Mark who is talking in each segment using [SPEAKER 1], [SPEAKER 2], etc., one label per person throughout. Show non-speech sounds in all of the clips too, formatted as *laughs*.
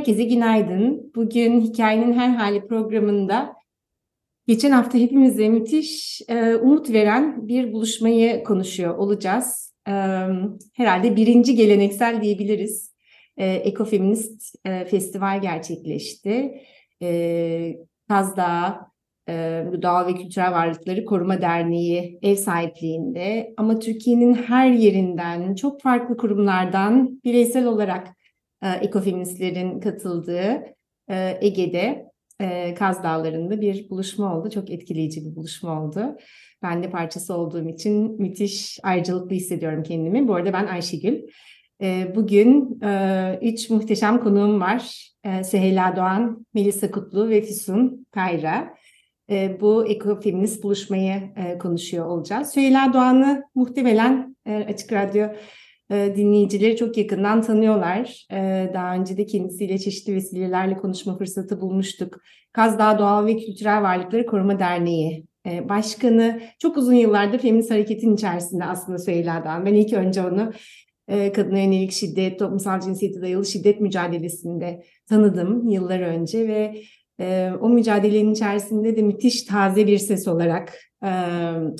[SPEAKER 1] Herkese günaydın. Bugün Hikayenin Her Hali programında geçen hafta hepimize müthiş, e, umut veren bir buluşmayı konuşuyor olacağız. E, herhalde birinci geleneksel diyebiliriz. E, Ekofeminist e, Festival gerçekleşti. E, Kaz Dağı e, Doğal ve Kültürel Varlıkları Koruma Derneği ev sahipliğinde ama Türkiye'nin her yerinden, çok farklı kurumlardan bireysel olarak ekofeministlerin katıldığı e, Ege'de e, Kaz Dağları'nda bir buluşma oldu. Çok etkileyici bir buluşma oldu. Ben de parçası olduğum için müthiş ayrıcalıklı hissediyorum kendimi. Bu arada ben Ayşegül. E, bugün üç muhteşem konuğum var. E, Sehela Doğan, Melisa Kutlu ve Füsun Kayra. Bu ekofeminist buluşmayı konuşuyor olacağız. Süheyla Doğan'ı muhtemelen e, Açık Radyo e, dinleyicileri çok yakından tanıyorlar. E, daha önce de kendisiyle çeşitli vesilelerle konuşma fırsatı bulmuştuk. Kaz Dağı Doğal ve Kültürel Varlıkları Koruma Derneği e, Başkanı çok uzun yıllardır feminist hareketin içerisinde aslında Süheyla'dan. Ben ilk önce onu kadına yönelik şiddet, toplumsal cinsiyete dayalı şiddet mücadelesinde tanıdım yıllar önce ve o mücadelenin içerisinde de müthiş taze bir ses olarak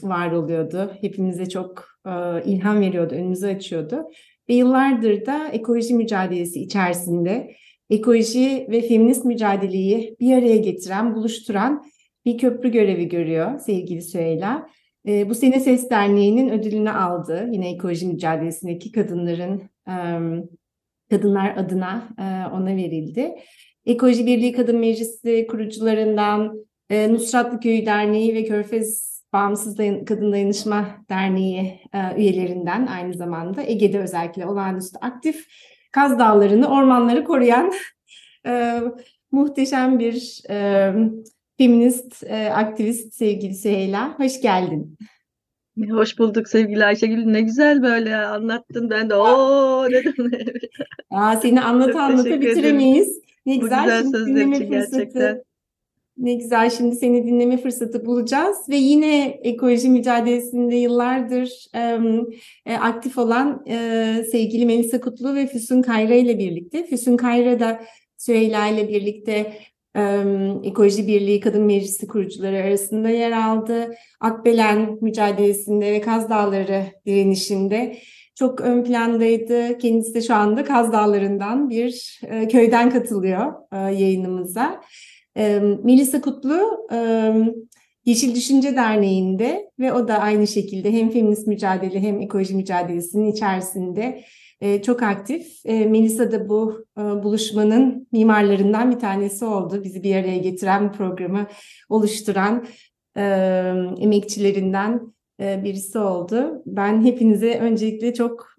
[SPEAKER 1] var oluyordu. Hepimize çok ilham veriyordu, önümüzü açıyordu. Ve yıllardır da ekoloji mücadelesi içerisinde ekoloji ve feminist mücadeleyi bir araya getiren, buluşturan bir köprü görevi görüyor sevgili Süheyla. bu sene Ses Derneği'nin ödülünü aldı. Yine ekoloji mücadelesindeki kadınların kadınlar adına ona verildi. Ekoloji Birliği Kadın Meclisi kurucularından Nusratlı Köyü Derneği ve Körfez Bağımsız Dayan Kadın Dayanışma Derneği e, üyelerinden aynı zamanda Ege'de özellikle olağanüstü aktif Kaz Dağları'nı, ormanları koruyan *laughs* e, muhteşem bir e, feminist e, aktivist sevgili Süheyla. Hoş geldin.
[SPEAKER 2] Hoş bulduk sevgili Ayşegül. Ne güzel böyle anlattın. Ben de o *laughs* dedim.
[SPEAKER 1] Aa, seni anlata anlata bitiremeyiz. Ne güzel,
[SPEAKER 2] Bu güzel sözler için gerçekten.
[SPEAKER 1] Ne güzel şimdi seni dinleme fırsatı bulacağız ve yine ekoloji mücadelesinde yıllardır e, aktif olan e, sevgili Melisa Kutlu ve Füsun Kayra ile birlikte. Füsun Kayra da Süheyla ile birlikte e, Ekoloji Birliği Kadın Meclisi kurucuları arasında yer aldı. Akbelen mücadelesinde ve Kaz Dağları direnişinde çok ön plandaydı. Kendisi de şu anda Kaz Dağları'ndan bir e, köyden katılıyor e, yayınımıza. Melisa Kutlu Yeşil Düşünce Derneği'nde ve o da aynı şekilde hem feminist mücadele hem ekoloji mücadelesinin içerisinde çok aktif. Melisa da bu buluşmanın mimarlarından bir tanesi oldu. Bizi bir araya getiren programı oluşturan emekçilerinden birisi oldu. Ben hepinize öncelikle çok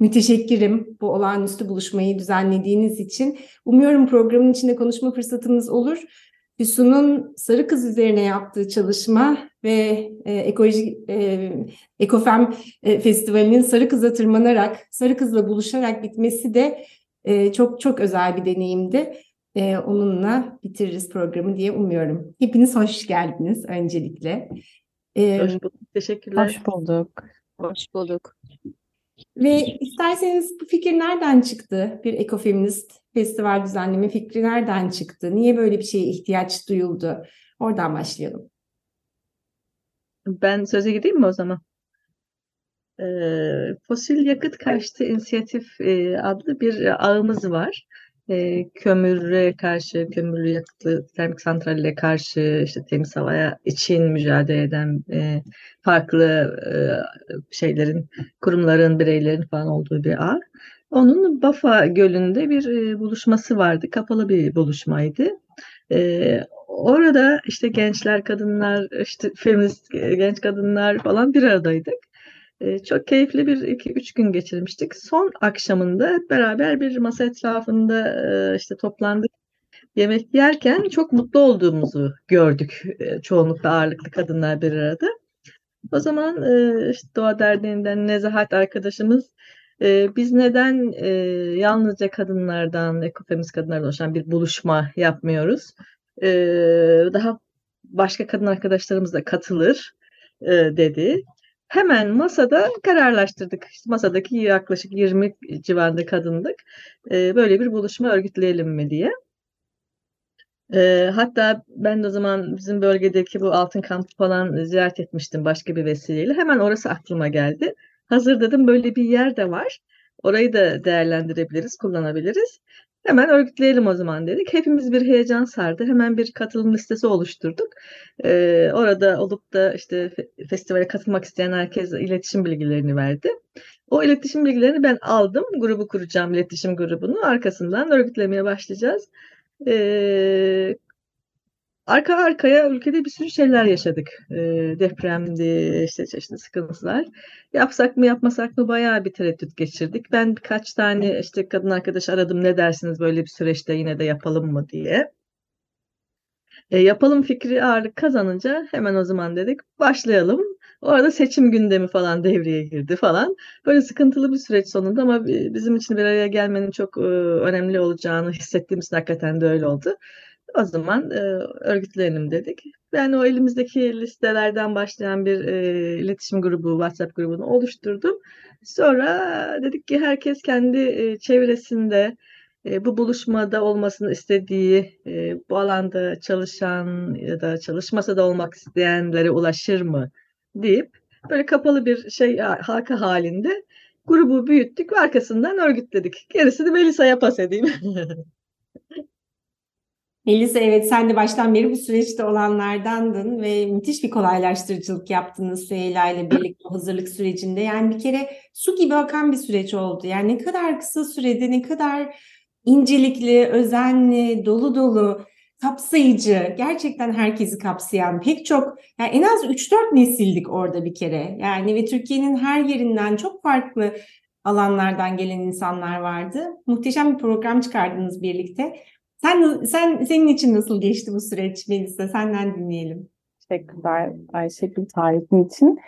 [SPEAKER 1] müteşekkirim bu olağanüstü buluşmayı düzenlediğiniz için. Umuyorum programın içinde konuşma fırsatımız olur. Füsun'un Sarı Kız üzerine yaptığı çalışma ve e, ekoloji e, Ekofem e, Festivali'nin Sarı Kız'a tırmanarak, Sarı Kız'la buluşarak bitmesi de e, çok çok özel bir deneyimdi. E, onunla bitiririz programı diye umuyorum. Hepiniz hoş geldiniz öncelikle.
[SPEAKER 2] E, hoş bulduk. Teşekkürler.
[SPEAKER 3] Hoş bulduk.
[SPEAKER 2] Hoş bulduk.
[SPEAKER 1] Ve isterseniz bu fikir nereden çıktı? Bir ekofeminist festival düzenleme fikri nereden çıktı? Niye böyle bir şeye ihtiyaç duyuldu? Oradan başlayalım.
[SPEAKER 2] Ben söze gideyim mi o zaman? Ee, Fosil Yakıt Karşıtı İnisiyatif e, adlı bir ağımız var e, kömüre karşı, kömürlü yakıtlı termik santralle karşı, işte temiz havaya için mücadele eden e, farklı e, şeylerin, kurumların, bireylerin falan olduğu bir ağ. Onun Bafa Gölü'nde bir e, buluşması vardı. Kapalı bir buluşmaydı. E, orada işte gençler, kadınlar, işte feminist genç kadınlar falan bir aradaydık. E, çok keyifli bir iki üç gün geçirmiştik. Son akşamında hep beraber bir masa etrafında e, işte toplandık. Yemek yerken çok mutlu olduğumuzu gördük. E, çoğunlukla ağırlıklı kadınlar bir arada. O zaman e, işte Doğa Derneği'nden Nezahat arkadaşımız biz neden yalnızca kadınlardan, ekofemist kadınlardan oluşan bir buluşma yapmıyoruz? Daha başka kadın arkadaşlarımız da katılır dedi. Hemen masada kararlaştırdık. İşte masadaki yaklaşık 20 civarında kadındık. E, böyle bir buluşma örgütleyelim mi diye. E, hatta ben de o zaman bizim bölgedeki bu altın kampı falan ziyaret etmiştim başka bir vesileyle. Hemen orası aklıma geldi. Hazır dedim böyle bir yer de var. Orayı da değerlendirebiliriz, kullanabiliriz. Hemen örgütleyelim o zaman dedik. Hepimiz bir heyecan sardı. Hemen bir katılım listesi oluşturduk. Ee, orada olup da işte festivale katılmak isteyen herkes iletişim bilgilerini verdi. O iletişim bilgilerini ben aldım. Grubu kuracağım, iletişim grubunu. Arkasından örgütlemeye başlayacağız. Ee, arka arkaya ülkede bir sürü şeyler yaşadık. E, depremdi, işte çeşitli sıkıntılar. Yapsak mı yapmasak mı bayağı bir tereddüt geçirdik. Ben birkaç tane işte kadın arkadaş aradım ne dersiniz böyle bir süreçte yine de yapalım mı diye. E, yapalım fikri ağırlık kazanınca hemen o zaman dedik başlayalım. O arada seçim gündemi falan devreye girdi falan. Böyle sıkıntılı bir süreç sonunda ama bizim için bir araya gelmenin çok önemli olacağını hissettiğimiz hakikaten de öyle oldu. O zaman e, örgütleyelim dedik. Ben o elimizdeki listelerden başlayan bir e, iletişim grubu, WhatsApp grubunu oluşturdum. Sonra dedik ki herkes kendi e, çevresinde e, bu buluşmada olmasını istediği, e, bu alanda çalışan ya da çalışmasa da olmak isteyenlere ulaşır mı deyip böyle kapalı bir şey halka halinde grubu büyüttük ve arkasından örgütledik. Gerisini Melisa'ya pas edeyim. *laughs*
[SPEAKER 1] Melisa evet sen de baştan beri bu süreçte olanlardandın ve müthiş bir kolaylaştırıcılık yaptınız Süheyla ile birlikte hazırlık sürecinde. Yani bir kere su gibi akan bir süreç oldu. Yani ne kadar kısa sürede ne kadar incelikli, özenli, dolu dolu, kapsayıcı, gerçekten herkesi kapsayan pek çok, yani en az 3-4 nesildik orada bir kere. Yani ve Türkiye'nin her yerinden çok farklı alanlardan gelen insanlar vardı. Muhteşem bir program çıkardınız birlikte. Sen, sen senin için nasıl geçti bu süreç Melisa? Senden dinleyelim.
[SPEAKER 3] Teşekkürler Ayşegül tarifin için.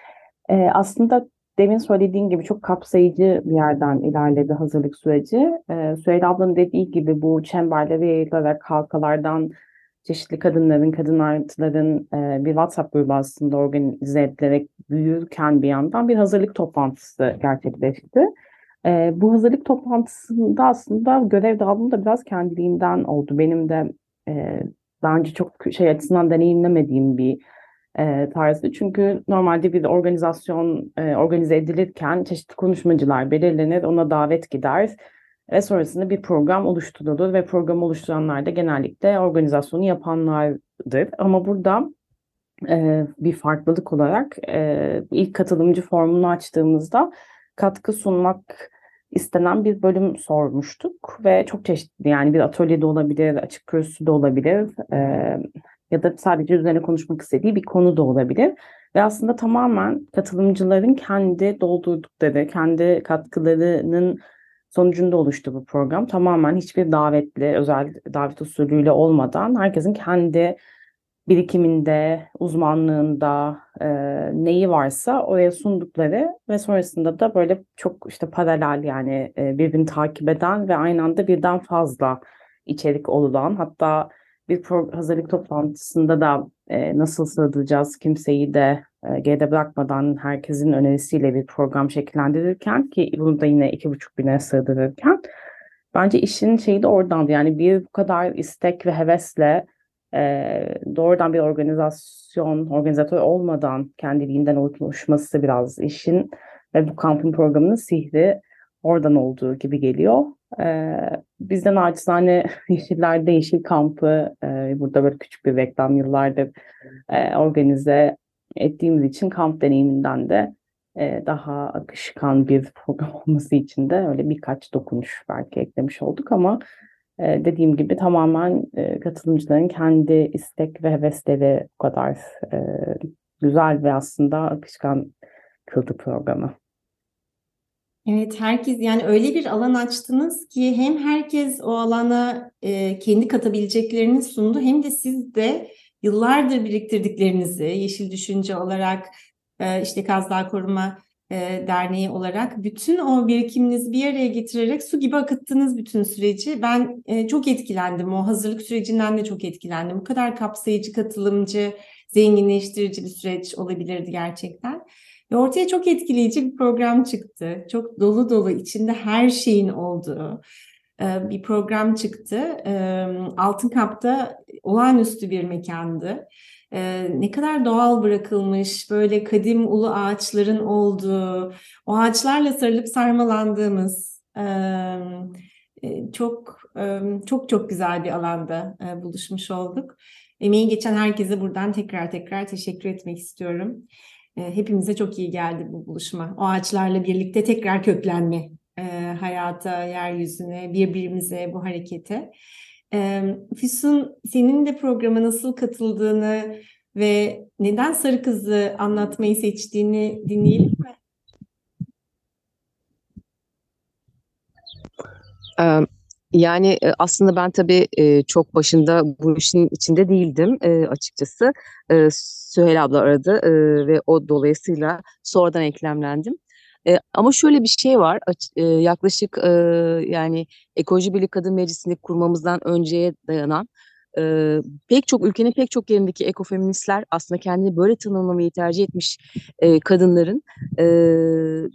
[SPEAKER 3] Ee, aslında demin söylediğin gibi çok kapsayıcı bir yerden ilerledi hazırlık süreci. Ee, Süheyla ablanın dediği gibi bu çemberlere yayılarak halkalardan çeşitli kadınların, kadın artıların e, bir WhatsApp grubu aslında organize edilerek büyürken bir yandan bir hazırlık toplantısı gerçekleşti. E, bu hazırlık toplantısında aslında görev dağılımı da biraz kendiliğinden oldu. Benim de e, daha önce çok şey açısından deneyimlemediğim bir e, tarzı. Çünkü normalde bir organizasyon e, organize edilirken çeşitli konuşmacılar belirlenir, ona davet gider ve sonrasında bir program oluşturulur ve program oluşturanlar da genellikle organizasyonu yapanlardır. Ama burada e, bir farklılık olarak e, ilk katılımcı formunu açtığımızda katkı sunmak istenen bir bölüm sormuştuk ve çok çeşitli yani bir atölye de olabilir, açık kürsü de olabilir e, ya da sadece üzerine konuşmak istediği bir konu da olabilir. Ve aslında tamamen katılımcıların kendi doldurdukları, kendi katkılarının sonucunda oluştu bu program. Tamamen hiçbir davetli, özel davet usulüyle olmadan herkesin kendi birikiminde, uzmanlığında e, neyi varsa oraya sundukları ve sonrasında da böyle çok işte paralel yani e, birbirini takip eden ve aynı anda birden fazla içerik olulan hatta bir hazırlık toplantısında da e, nasıl sığdıracağız kimseyi de e, geride bırakmadan herkesin önerisiyle bir program şekillendirirken ki bunu da yine iki buçuk bine sığdırırken bence işin şeyi de oradandı yani bir bu kadar istek ve hevesle e, doğrudan bir organizasyon, organizatör olmadan kendiliğinden oluşması biraz işin ve bu kampın programının sihri oradan olduğu gibi geliyor. E, bizden acizane *laughs* Yeşiller Değişik kampı e, burada böyle küçük bir reklam yıllardır e, organize ettiğimiz için kamp deneyiminden de e, daha akışkan bir program *laughs* olması için de öyle birkaç dokunuş belki eklemiş olduk ama e, dediğim gibi tamamen e, katılımcıların kendi istek ve hevesleri bu kadar e, güzel ve aslında akışkan kıldı programı.
[SPEAKER 1] Evet, herkes yani öyle bir alan açtınız ki hem herkes o alana e, kendi katabileceklerini sundu hem de siz de yıllardır biriktirdiklerinizi Yeşil Düşünce olarak e, işte Kaz Koruma e, Derneği olarak bütün o birikiminizi bir araya getirerek su gibi akıttınız bütün süreci. Ben e, çok etkilendim. O hazırlık sürecinden de çok etkilendim. Bu kadar kapsayıcı, katılımcı, zenginleştirici bir süreç olabilirdi gerçekten. Ve ortaya çok etkileyici bir program çıktı. Çok dolu dolu içinde her şeyin olduğu e, bir program çıktı. E, Altın Kap'ta olağanüstü bir mekandı. E, ne kadar doğal bırakılmış, böyle kadim ulu ağaçların olduğu, o ağaçlarla sarılıp sarmalandığımız çok çok çok güzel bir alanda buluşmuş olduk. Emeği geçen herkese buradan tekrar tekrar teşekkür etmek istiyorum. Hepimize çok iyi geldi bu buluşma. O ağaçlarla birlikte tekrar köklenme hayata, yeryüzüne, birbirimize, bu harekete. Füsun, senin de programa nasıl katıldığını ve neden Sarı Kız'ı anlatmayı seçtiğini dinleyelim mi?
[SPEAKER 4] Yani aslında ben tabii çok başında bu işin içinde değildim açıkçası. Süheyl abla aradı ve o dolayısıyla sonradan eklemlendim. Ama şöyle bir şey var, yaklaşık yani Ekoloji Birlik Kadın Meclisi'ni kurmamızdan önceye dayanan pek çok ülkenin pek çok yerindeki ekofeministler aslında kendini böyle tanımlamayı tercih etmiş kadınların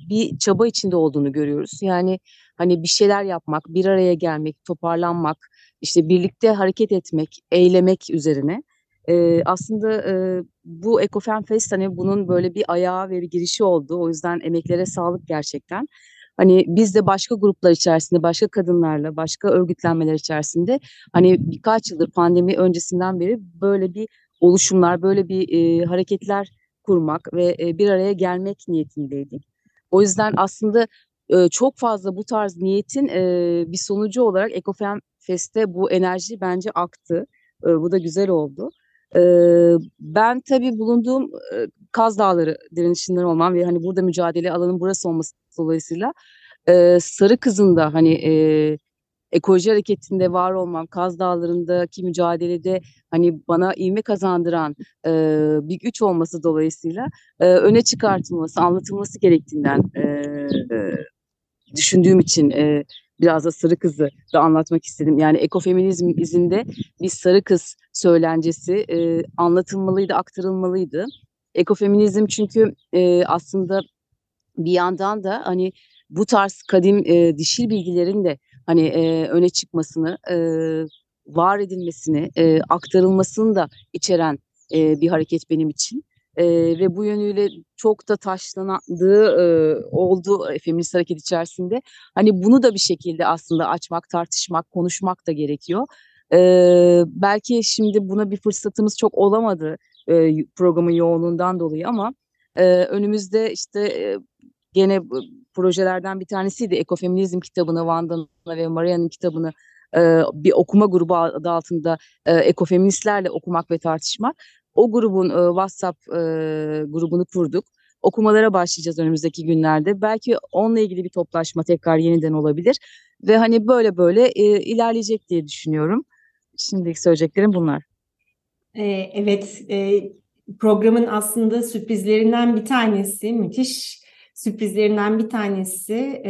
[SPEAKER 4] bir çaba içinde olduğunu görüyoruz. Yani hani bir şeyler yapmak, bir araya gelmek, toparlanmak, işte birlikte hareket etmek, eylemek üzerine. E, aslında e, bu Ecofem Fest hani bunun böyle bir ayağı ve bir girişi oldu. O yüzden emeklere sağlık gerçekten. Hani biz de başka gruplar içerisinde, başka kadınlarla, başka örgütlenmeler içerisinde hani birkaç yıldır pandemi öncesinden beri böyle bir oluşumlar, böyle bir e, hareketler kurmak ve e, bir araya gelmek niyetindeydik. O yüzden aslında çok fazla bu tarz niyetin bir sonucu olarak Ecofem Fest'te bu enerji bence aktı. bu da güzel oldu. Ben tabii bulunduğum Kaz Dağları direnişinden olmam ve hani burada mücadele alanın burası olması dolayısıyla Sarı Kız'ın da hani ekoloji hareketinde var olmam, Kaz Dağları'ndaki mücadelede hani bana ilme kazandıran e, bir güç olması dolayısıyla e, öne çıkartılması, anlatılması gerektiğinden e, e, düşündüğüm için e, biraz da sarı kızı da anlatmak istedim. Yani ekofeminizm izinde bir sarı kız söylencesi e, anlatılmalıydı, aktarılmalıydı. Ekofeminizm çünkü e, aslında bir yandan da hani bu tarz kadim e, dişil bilgilerin de hani e, öne çıkmasını, e, var edilmesini, e, aktarılmasını da içeren e, bir hareket benim için e, ve bu yönüyle çok da taşlandığı e, oldu feminist hareket içerisinde. Hani bunu da bir şekilde aslında açmak, tartışmak, konuşmak da gerekiyor. E, belki şimdi buna bir fırsatımız çok olamadı e, programın yoğunluğundan dolayı ama e, önümüzde işte e, gene projelerden bir tanesiydi ekofeminizm kitabını Vandana ve Maria'nın kitabını e, bir okuma grubu adı altında e, ekofeministlerle okumak ve tartışmak. O grubun e, WhatsApp e, grubunu kurduk. Okumalara başlayacağız önümüzdeki günlerde. Belki onunla ilgili bir toplaşma tekrar yeniden olabilir. Ve hani böyle böyle e, ilerleyecek diye düşünüyorum. Şimdilik söyleyeceklerim bunlar.
[SPEAKER 1] Evet, programın aslında sürprizlerinden bir tanesi, müthiş sürprizlerinden bir tanesi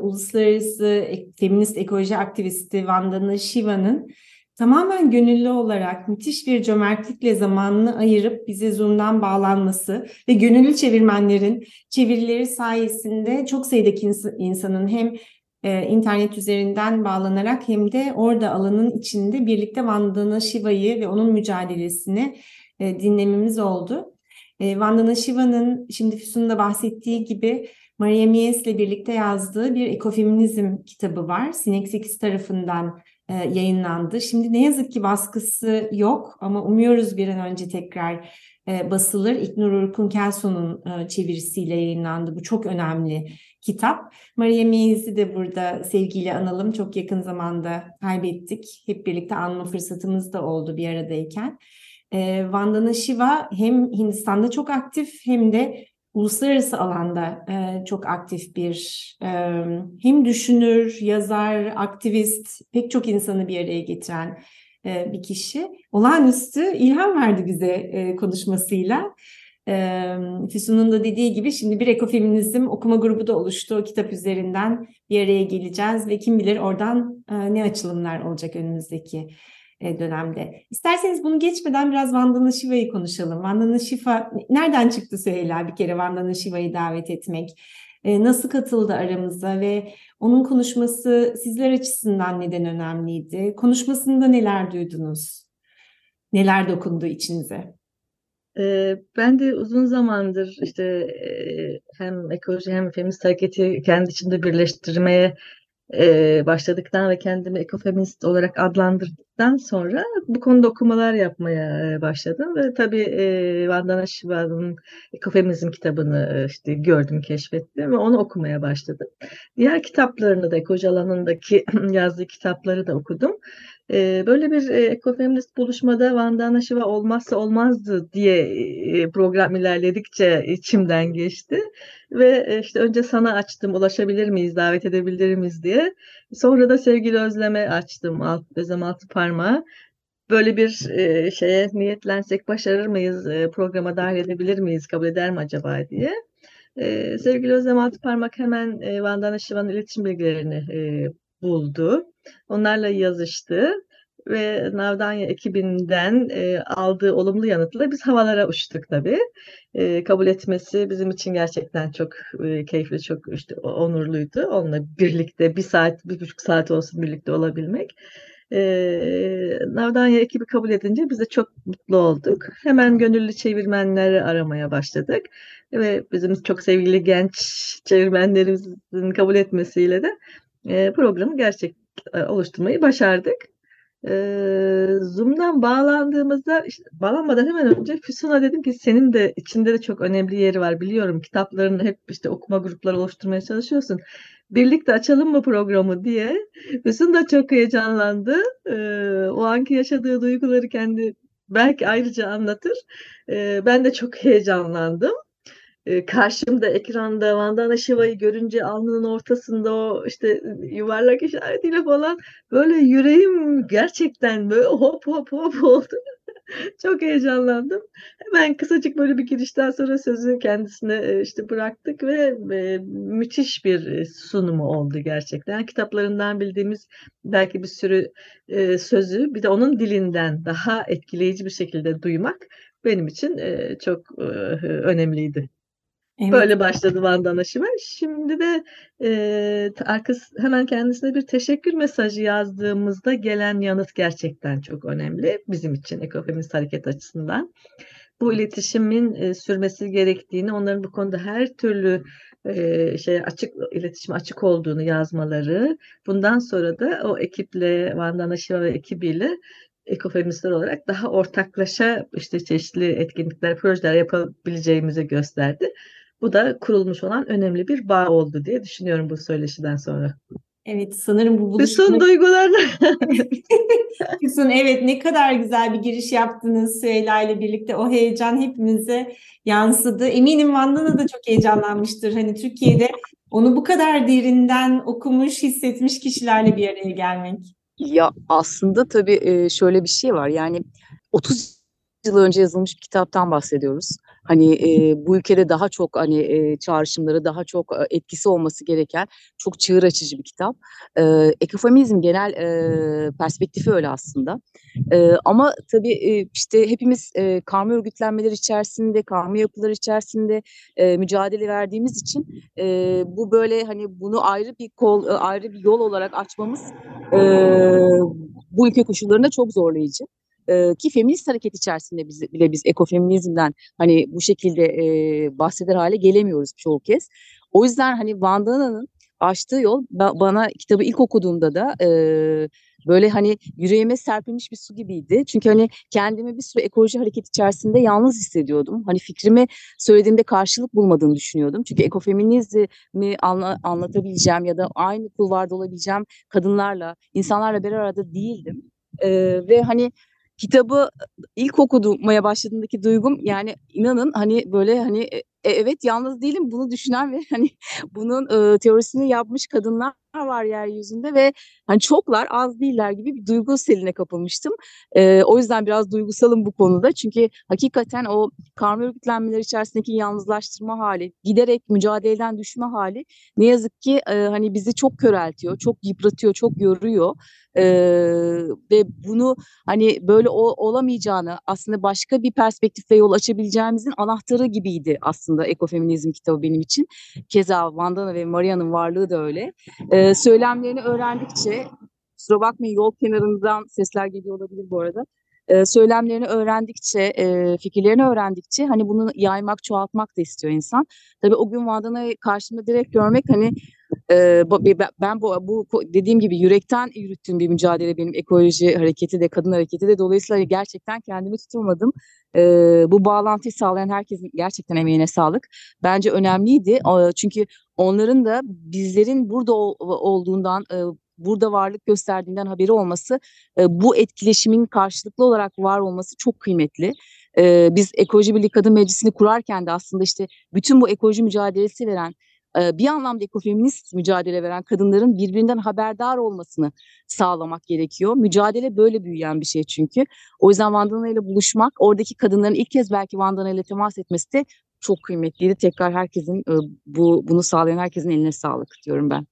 [SPEAKER 1] uluslararası feminist ekoloji aktivisti Vandana Shiva'nın tamamen gönüllü olarak müthiş bir cömertlikle zamanını ayırıp bize Zoom'dan bağlanması ve gönüllü çevirmenlerin çevirileri sayesinde çok sayıdaki ins insanın hem e, internet üzerinden bağlanarak hem de orada alanın içinde birlikte Vandana Shiva'yı ve onun mücadelesini e, dinlememiz oldu. E, Vandana Shiva'nın şimdi Füsun'un da bahsettiği gibi Maria Mies ile birlikte yazdığı bir ekofeminizm kitabı var. Sinek 8 tarafından e, yayınlandı. Şimdi ne yazık ki baskısı yok ama umuyoruz bir an önce tekrar e, basılır. İknur Urkun Kelson'un e, çevirisiyle yayınlandı. Bu çok önemli kitap. Maria Mies'i de burada sevgiyle analım. Çok yakın zamanda kaybettik. Hep birlikte anma fırsatımız da oldu bir aradayken. E, Vandana Shiva hem Hindistan'da çok aktif hem de uluslararası alanda e, çok aktif bir e, hem düşünür, yazar, aktivist, pek çok insanı bir araya getiren e, bir kişi. Olağanüstü ilham verdi bize e, konuşmasıyla. E, Füsun'un da dediği gibi şimdi bir ekofeminizm okuma grubu da oluştu. O kitap üzerinden bir araya geleceğiz ve kim bilir oradan e, ne açılımlar olacak önümüzdeki dönemde. İsterseniz bunu geçmeden biraz Vandana Shiva'yı konuşalım. Vandana Shiva nereden çıktı Süheyla bir kere Vandana Shiva'yı davet etmek? E, nasıl katıldı aramıza ve onun konuşması sizler açısından neden önemliydi? Konuşmasında neler duydunuz? Neler dokundu içinize?
[SPEAKER 2] Ben de uzun zamandır işte hem ekoloji hem feminist hareketi kendi içinde birleştirmeye başladıktan ve kendimi ekofeminist olarak adlandırdıktan sonra bu konuda okumalar yapmaya başladım ve tabii e, Vandana Shiva'nın ekofeminizm kitabını işte gördüm, keşfettim ve onu okumaya başladım. Diğer kitaplarını da ekoloji alanındaki *clears throat* yazdığı kitapları da okudum. Böyle bir ekofeminist buluşmada Vandana Shiva olmazsa olmazdı diye program ilerledikçe içimden geçti. Ve işte önce sana açtım, ulaşabilir miyiz, davet edebilir miyiz diye. Sonra da sevgili Özlem'e açtım, Özlem Altı Parmağı. Böyle bir şeye niyetlensek başarır mıyız, programa dahil edebilir miyiz, kabul eder mi acaba diye. Sevgili Özlem Altı Parmak hemen Vandana Shiva'nın iletişim bilgilerini buldu. Onlarla yazıştı ve Navdanya ekibinden e, aldığı olumlu yanıtla biz havalara uçtuk tabii. E, kabul etmesi bizim için gerçekten çok e, keyifli, çok işte onurluydu. Onunla birlikte bir saat, bir buçuk saat olsun birlikte olabilmek. E, Navdanya ekibi kabul edince biz de çok mutlu olduk. Hemen gönüllü çevirmenleri aramaya başladık. Ve bizim çok sevgili genç çevirmenlerimizin kabul etmesiyle de e, programı gerçek e, oluşturmayı başardık. E, Zoom'dan bağlandığımızda, işte, bağlanmadan hemen önce Füsun'a dedim ki senin de içinde de çok önemli yeri var biliyorum. Kitaplarını hep işte okuma grupları oluşturmaya çalışıyorsun. Birlikte açalım mı programı diye. Füsun da çok heyecanlandı. O anki yaşadığı duyguları kendi belki ayrıca anlatır. Ben de çok heyecanlandım karşımda ekranda Vandana Shiva'yı görünce alnının ortasında o işte yuvarlak işaretiyle falan böyle yüreğim gerçekten böyle hop hop hop *laughs* oldu. Çok heyecanlandım. Hemen kısacık böyle bir girişten sonra sözü kendisine işte bıraktık ve müthiş bir sunumu oldu gerçekten. Kitaplarından bildiğimiz belki bir sürü sözü bir de onun dilinden daha etkileyici bir şekilde duymak benim için çok önemliydi. Evet. Böyle başladı Vandana Shiva. Şimdi de e, arkası, hemen kendisine bir teşekkür mesajı yazdığımızda gelen yanıt gerçekten çok önemli bizim için ekofeminist hareket açısından. Bu iletişimin e, sürmesi gerektiğini, onların bu konuda her türlü e, şey açık iletişim açık olduğunu yazmaları, bundan sonra da o ekiple Vandana Shiva ve ekibiyle ekofeministler olarak daha ortaklaşa işte çeşitli etkinlikler, projeler yapabileceğimizi gösterdi. Bu da kurulmuş olan önemli bir bağ oldu diye düşünüyorum bu söyleşiden sonra.
[SPEAKER 1] Evet sanırım bu buluşma...
[SPEAKER 2] Füsun duygularla. *laughs*
[SPEAKER 1] Füsun evet ne kadar güzel bir giriş yaptınız Süheyla ile birlikte. O heyecan hepimize yansıdı. Eminim Vandana da çok heyecanlanmıştır. Hani Türkiye'de onu bu kadar derinden okumuş, hissetmiş kişilerle bir araya gelmek.
[SPEAKER 4] Ya aslında tabii şöyle bir şey var. Yani 30 yıl önce yazılmış bir kitaptan bahsediyoruz. Hani e, bu ülkede daha çok hani e, çağrışımları daha çok e, etkisi olması gereken çok çığır açıcı bir kitap. E, ekofeminizm genel e, perspektifi öyle aslında. E, ama tabii e, işte hepimiz e, karma örgütlenmeler içerisinde, karma yapılar içerisinde e, mücadele verdiğimiz için e, bu böyle hani bunu ayrı bir kol, ayrı bir yol olarak açmamız e, bu ülke koşullarında çok zorlayıcı e, ki feminist hareket içerisinde biz, bile biz ekofeminizmden hani bu şekilde e, bahseder hale gelemiyoruz çoğu kez. O yüzden hani Vandana'nın açtığı yol bana kitabı ilk okuduğumda da e, böyle hani yüreğime serpilmiş bir su gibiydi. Çünkü hani kendimi bir sürü ekoloji hareket içerisinde yalnız hissediyordum. Hani fikrimi söylediğimde karşılık bulmadığını düşünüyordum. Çünkü ekofeminizmi anla, anlatabileceğim ya da aynı kulvarda olabileceğim kadınlarla, insanlarla bir arada değildim. Ee, ve hani kitabı ilk okumaya başladığımdaki duygum yani inanın hani böyle hani e, evet yalnız değilim bunu düşünen ve hani *laughs* bunun e, teorisini yapmış kadınlar var yeryüzünde ve hani çoklar az değiller gibi bir duygu seline kapılmıştım. E, o yüzden biraz duygusalım bu konuda. Çünkü hakikaten o karma örgütlenmeler içerisindeki yalnızlaştırma hali, giderek mücadeleden düşme hali ne yazık ki e, hani bizi çok köreltiyor, çok yıpratıyor, çok yoruyor. Ee, ve bunu hani böyle o, olamayacağını aslında başka bir perspektifle yol açabileceğimizin anahtarı gibiydi aslında ekofeminizm kitabı benim için. Keza Vandana ve Maria'nın varlığı da öyle. Ee, söylemlerini öğrendikçe kusura bakmayın yol kenarından sesler geliyor olabilir bu arada. Ee, söylemlerini öğrendikçe, e, fikirlerini öğrendikçe hani bunu yaymak, çoğaltmak da istiyor insan. Tabii o gün Vandana'yı karşımda direkt görmek hani ben bu, bu dediğim gibi yürekten yürüttüğüm bir mücadele benim ekoloji hareketi de kadın hareketi de dolayısıyla gerçekten kendimi tutamadım. Bu bağlantıyı sağlayan herkesin gerçekten emeğine sağlık. Bence önemliydi çünkü onların da bizlerin burada olduğundan burada varlık gösterdiğinden haberi olması, bu etkileşimin karşılıklı olarak var olması çok kıymetli. Biz Ekoloji Birliği Kadın Meclisi'ni kurarken de aslında işte bütün bu ekoloji mücadelesi veren bir anlamda ekofeminist mücadele veren kadınların birbirinden haberdar olmasını sağlamak gerekiyor. Mücadele böyle büyüyen bir şey çünkü. O yüzden Vandana ile buluşmak, oradaki kadınların ilk kez belki Vandana ile temas etmesi de çok kıymetliydi. Tekrar herkesin bu bunu sağlayan herkesin eline sağlık diyorum ben.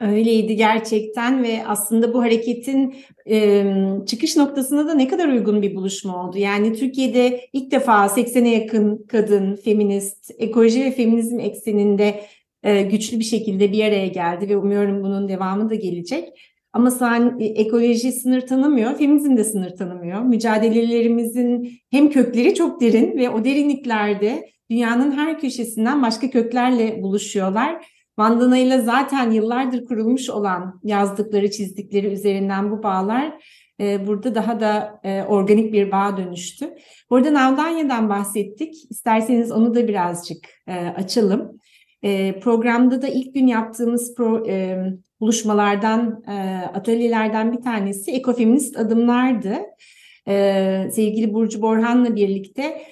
[SPEAKER 1] Öyleydi gerçekten ve aslında bu hareketin e, çıkış noktasında da ne kadar uygun bir buluşma oldu. Yani Türkiye'de ilk defa 80'e yakın kadın, feminist, ekoloji ve feminizm ekseninde e, güçlü bir şekilde bir araya geldi ve umuyorum bunun devamı da gelecek. Ama sen ekoloji sınır tanımıyor, feminizm de sınır tanımıyor. Mücadelelerimizin hem kökleri çok derin ve o derinliklerde dünyanın her köşesinden başka köklerle buluşuyorlar Vandana ile zaten yıllardır kurulmuş olan yazdıkları, çizdikleri üzerinden bu bağlar e, burada daha da e, organik bir bağ dönüştü. Burada Navdanya'dan bahsettik. İsterseniz onu da birazcık e, açalım. E, programda da ilk gün yaptığımız pro, e, buluşmalardan, e, atölyelerden bir tanesi ekofeminist adımlardı. E, sevgili Burcu Borhan'la birlikte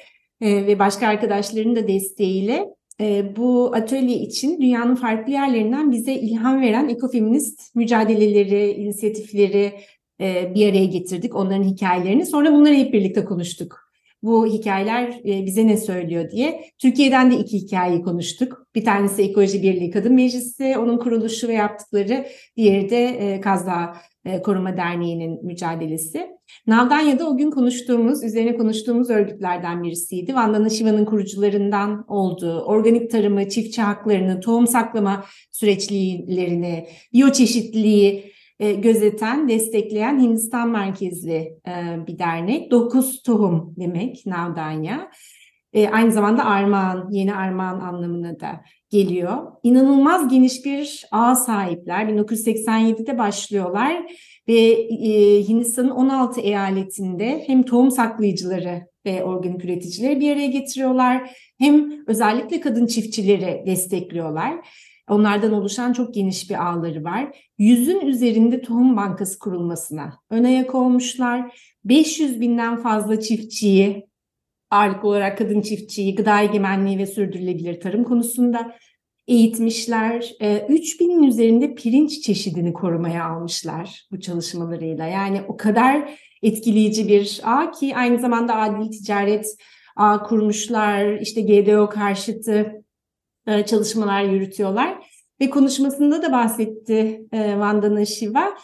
[SPEAKER 1] e, ve başka arkadaşların da desteğiyle e, bu atölye için dünyanın farklı yerlerinden bize ilham veren ekofeminist mücadeleleri, inisiyatifleri e, bir araya getirdik. Onların hikayelerini. Sonra bunları hep birlikte konuştuk. Bu hikayeler e, bize ne söylüyor diye. Türkiye'den de iki hikayeyi konuştuk. Bir tanesi Ekoloji Birliği Kadın Meclisi, onun kuruluşu ve yaptıkları. Diğeri de e, Kazdağ e, Koruma Derneği'nin mücadelesi. Navdanya'da o gün konuştuğumuz, üzerine konuştuğumuz örgütlerden birisiydi. Vandana Shiva'nın kurucularından olduğu, organik tarımı, çiftçi haklarını, tohum saklama süreçlerini, biyoçeşitliliği e, gözeten, destekleyen Hindistan merkezli e, bir dernek. Dokuz tohum demek Navdanya. E, aynı zamanda armağan, yeni armağan anlamına da geliyor. İnanılmaz geniş bir ağ sahipler. 1987'de başlıyorlar ve e, Hindistan'ın 16 eyaletinde hem tohum saklayıcıları ve organik üreticileri bir araya getiriyorlar hem özellikle kadın çiftçileri destekliyorlar. Onlardan oluşan çok geniş bir ağları var. Yüzün üzerinde tohum bankası kurulmasına ön ayak olmuşlar. 500 binden fazla çiftçiyi ağırlıklı olarak kadın çiftçiyi, gıda egemenliği ve sürdürülebilir tarım konusunda eğitmişler. 3000'in ee, üzerinde pirinç çeşidini korumaya almışlar bu çalışmalarıyla. Yani o kadar etkileyici bir ağ ki aynı zamanda adil ticaret ağ kurmuşlar. İşte GDO karşıtı e, çalışmalar yürütüyorlar. Ve konuşmasında da bahsetti e, Vandana Shiva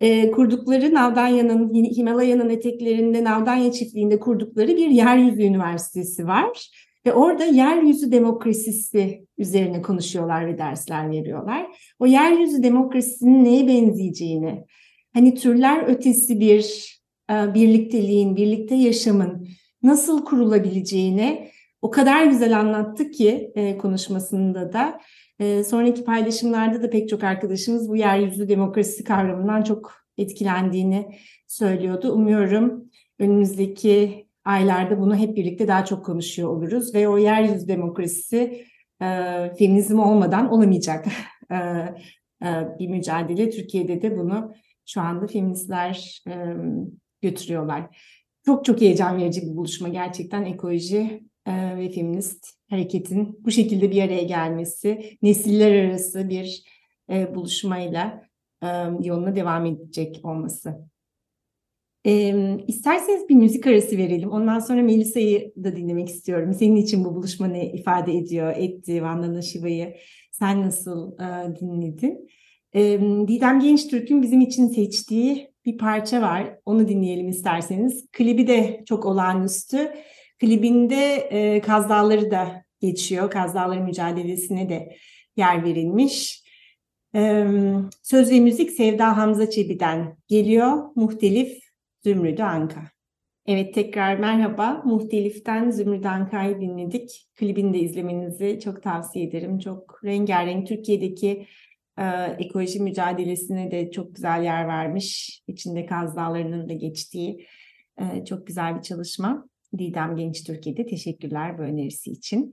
[SPEAKER 1] e, kurdukları Navdanya'nın Himalaya'nın eteklerinde Navdanya çiftliğinde kurdukları bir yeryüzü üniversitesi var. Ve orada yeryüzü demokrasisi üzerine konuşuyorlar ve dersler veriyorlar. O yeryüzü demokrasisinin neye benzeyeceğini, hani türler ötesi bir e, birlikteliğin, birlikte yaşamın nasıl kurulabileceğini o kadar güzel anlattı ki e, konuşmasında da. E, sonraki paylaşımlarda da pek çok arkadaşımız bu yeryüzü demokrasi kavramından çok etkilendiğini söylüyordu. Umuyorum önümüzdeki aylarda bunu hep birlikte daha çok konuşuyor oluruz ve o yeryüzü demokrasisi e, feminizm olmadan olamayacak *laughs* e, e, bir mücadele. Türkiye'de de bunu şu anda feministler e, götürüyorlar. Çok çok heyecan verici bir buluşma gerçekten ekoloji e, ve feminist hareketin bu şekilde bir araya gelmesi, nesiller arası bir e, buluşmayla e, yoluna devam edecek olması. E, isterseniz bir müzik arası verelim. Ondan sonra Melisa'yı da dinlemek istiyorum. Senin için bu buluşma ne ifade ediyor, etti Vandana Shiva'yı? Sen nasıl e, dinledin? E, Didem Genç Türk'ün bizim için seçtiği bir parça var. Onu dinleyelim isterseniz. Klibi de çok olağanüstü. Klibinde e, Kaz Dağları da geçiyor. Kaz Dağları mücadelesine de yer verilmiş. E, söz ve müzik Sevda Hamza Çebi'den geliyor. Muhtelif Zümrüdü Anka. Evet tekrar merhaba. Muhtelif'ten Zümrüdü Anka'yı dinledik. Klibini de izlemenizi çok tavsiye ederim. Çok rengarenk Türkiye'deki e, ekoloji mücadelesine de çok güzel yer vermiş. İçinde Kaz Dağları'nın da geçtiği e, çok güzel bir çalışma. Didem Genç Türkiye'de teşekkürler bu önerisi için.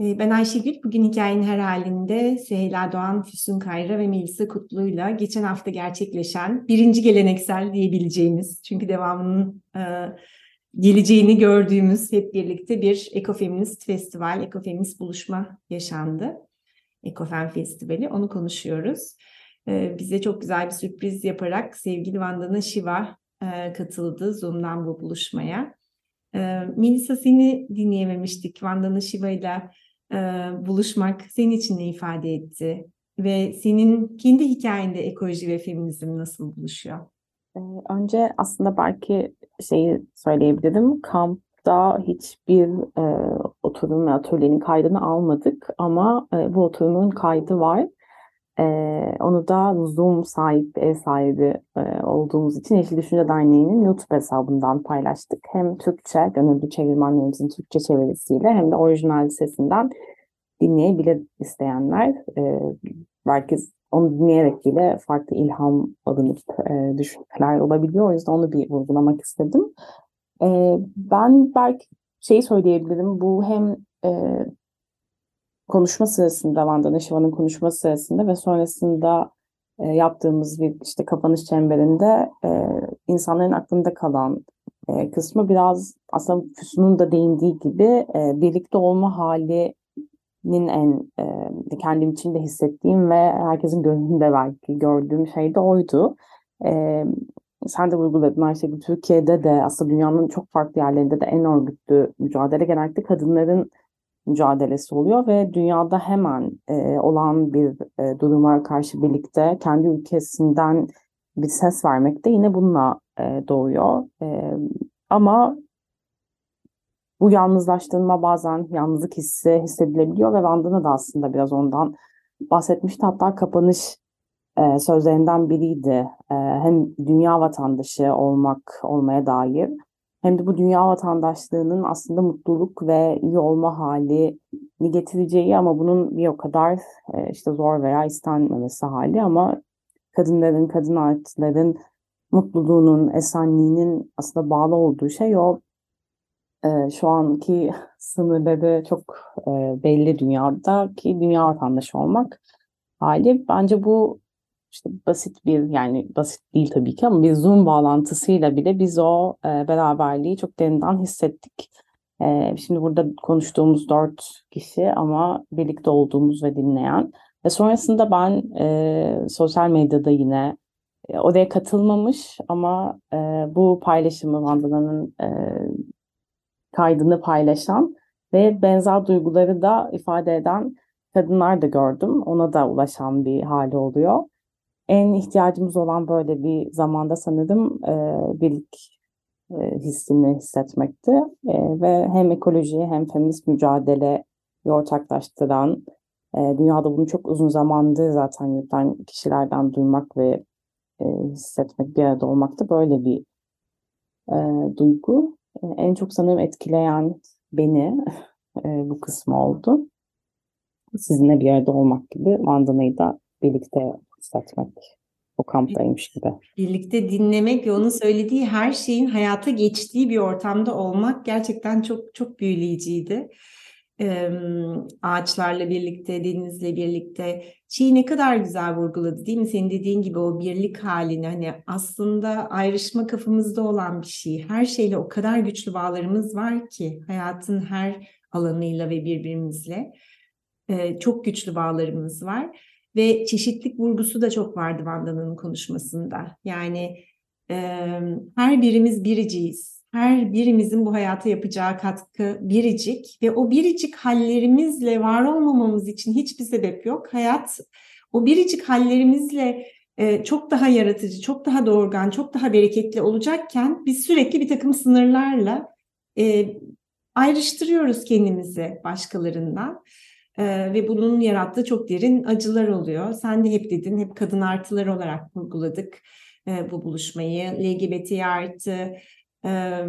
[SPEAKER 1] E, ben Ayşegül. Bugün hikayenin her halinde Süheyla Doğan, Füsun Kayra ve Melisa Kutlu'yla geçen hafta gerçekleşen birinci geleneksel diyebileceğimiz çünkü devamının e, geleceğini gördüğümüz hep birlikte bir ekofeminist festival, ekofeminist buluşma yaşandı. Ekofen Festivali. Onu konuşuyoruz. E, bize çok güzel bir sürpriz yaparak sevgili Vandana Shiva e, katıldı Zoom'dan bu buluşmaya. E, Melisa seni dinleyememiştik. Vandana Shiva ile e, buluşmak senin için ne ifade etti? Ve senin kendi hikayende ekoloji ve feminizm nasıl buluşuyor?
[SPEAKER 3] Ee, önce aslında belki şeyi söyleyebilirim. Kampta hiçbir e, oturum ve atölyenin kaydını almadık ama e, bu oturumun kaydı var. E, onu da Zoom sahip, ev sahibi e, olduğumuz için Yeşil Düşünce Derneği'nin YouTube hesabından paylaştık. Hem Türkçe, gönüllü çevirmenlerimizin Türkçe çevirisiyle hem de orijinal sesinden dinleyebilir isteyenler. E, belki onu dinleyerek bile farklı ilham alınıp e, düşünceler olabiliyor. O yüzden onu bir vurgulamak istedim. E, ben belki şeyi söyleyebilirim. Bu hem e, konuşma sırasında, Vandana Shiva'nın konuşma sırasında ve sonrasında e, yaptığımız bir işte kapanış çemberinde e, insanların aklında kalan e, kısmı biraz aslında Füsun'un da değindiği gibi e, birlikte olma halinin en e, kendim için de hissettiğim ve herkesin gözünde belki gördüğüm şey de oydu. E, sen de vurguladın Ayşegül, Türkiye'de de aslında dünyanın çok farklı yerlerinde de en örgütlü mücadele genellikle kadınların mücadelesi oluyor ve dünyada hemen e, olan bir e, duruma karşı birlikte kendi ülkesinden bir ses vermek de yine bununla e, doğuyor. E, ama bu yalnızlaştırma bazen yalnızlık hissi hissedilebiliyor ve Vandana da aslında biraz ondan bahsetmişti. Hatta kapanış e, sözlerinden biriydi. E, hem dünya vatandaşı olmak olmaya dair hem de bu dünya vatandaşlığının aslında mutluluk ve iyi olma halini getireceği ama bunun bir o kadar e, işte zor veya istenmemesi hali ama kadınların, kadın artıların mutluluğunun, esenliğinin aslında bağlı olduğu şey o e, şu anki *laughs* sınırları çok e, belli dünyada ki dünya vatandaşı olmak hali. Bence bu işte basit bir yani basit değil tabii ki ama bir Zoom bağlantısıyla bile biz o e, beraberliği çok derinden hissettik. E, şimdi burada konuştuğumuz dört kişi ama birlikte olduğumuz ve dinleyen ve sonrasında ben e, sosyal medyada yine e, oraya katılmamış ama e, bu paylaşımı Vandala'nın e, kaydını paylaşan ve benzer duyguları da ifade eden kadınlar da gördüm. Ona da ulaşan bir hali oluyor en ihtiyacımız olan böyle bir zamanda sanırım e, birlik e, hissini hissetmekti. E, ve hem ekoloji hem feminist mücadele ortaklaştıran, e, dünyada bunu çok uzun zamandır zaten yürüten kişilerden duymak ve e, hissetmek, bir arada olmak da böyle bir e, duygu. E, en çok sanırım etkileyen beni e, bu kısmı oldu. Sizinle bir arada olmak gibi Vandana'yı da birlikte hissetmek. O kamptaymış gibi.
[SPEAKER 1] Birlikte dinlemek ve onun söylediği her şeyin hayata geçtiği bir ortamda olmak gerçekten çok çok büyüleyiciydi. ağaçlarla birlikte, denizle birlikte. Şeyi ne kadar güzel vurguladı değil mi? Senin dediğin gibi o birlik halini hani aslında ayrışma kafamızda olan bir şey. Her şeyle o kadar güçlü bağlarımız var ki hayatın her alanıyla ve birbirimizle çok güçlü bağlarımız var. Ve çeşitlik vurgusu da çok vardı Vanda'nın konuşmasında. Yani her birimiz biriciyiz her birimizin bu hayata yapacağı katkı biricik ve o biricik hallerimizle var olmamamız için hiçbir sebep yok. Hayat o biricik hallerimizle e, çok daha yaratıcı, çok daha doğurgan, çok daha bereketli olacakken biz sürekli bir takım sınırlarla e, ayrıştırıyoruz kendimizi başkalarından. Ee, ve bunun yarattığı çok derin acılar oluyor. Sen de hep dedin, hep kadın artılar olarak vurguladık e, bu buluşmayı. LGBT artı, e,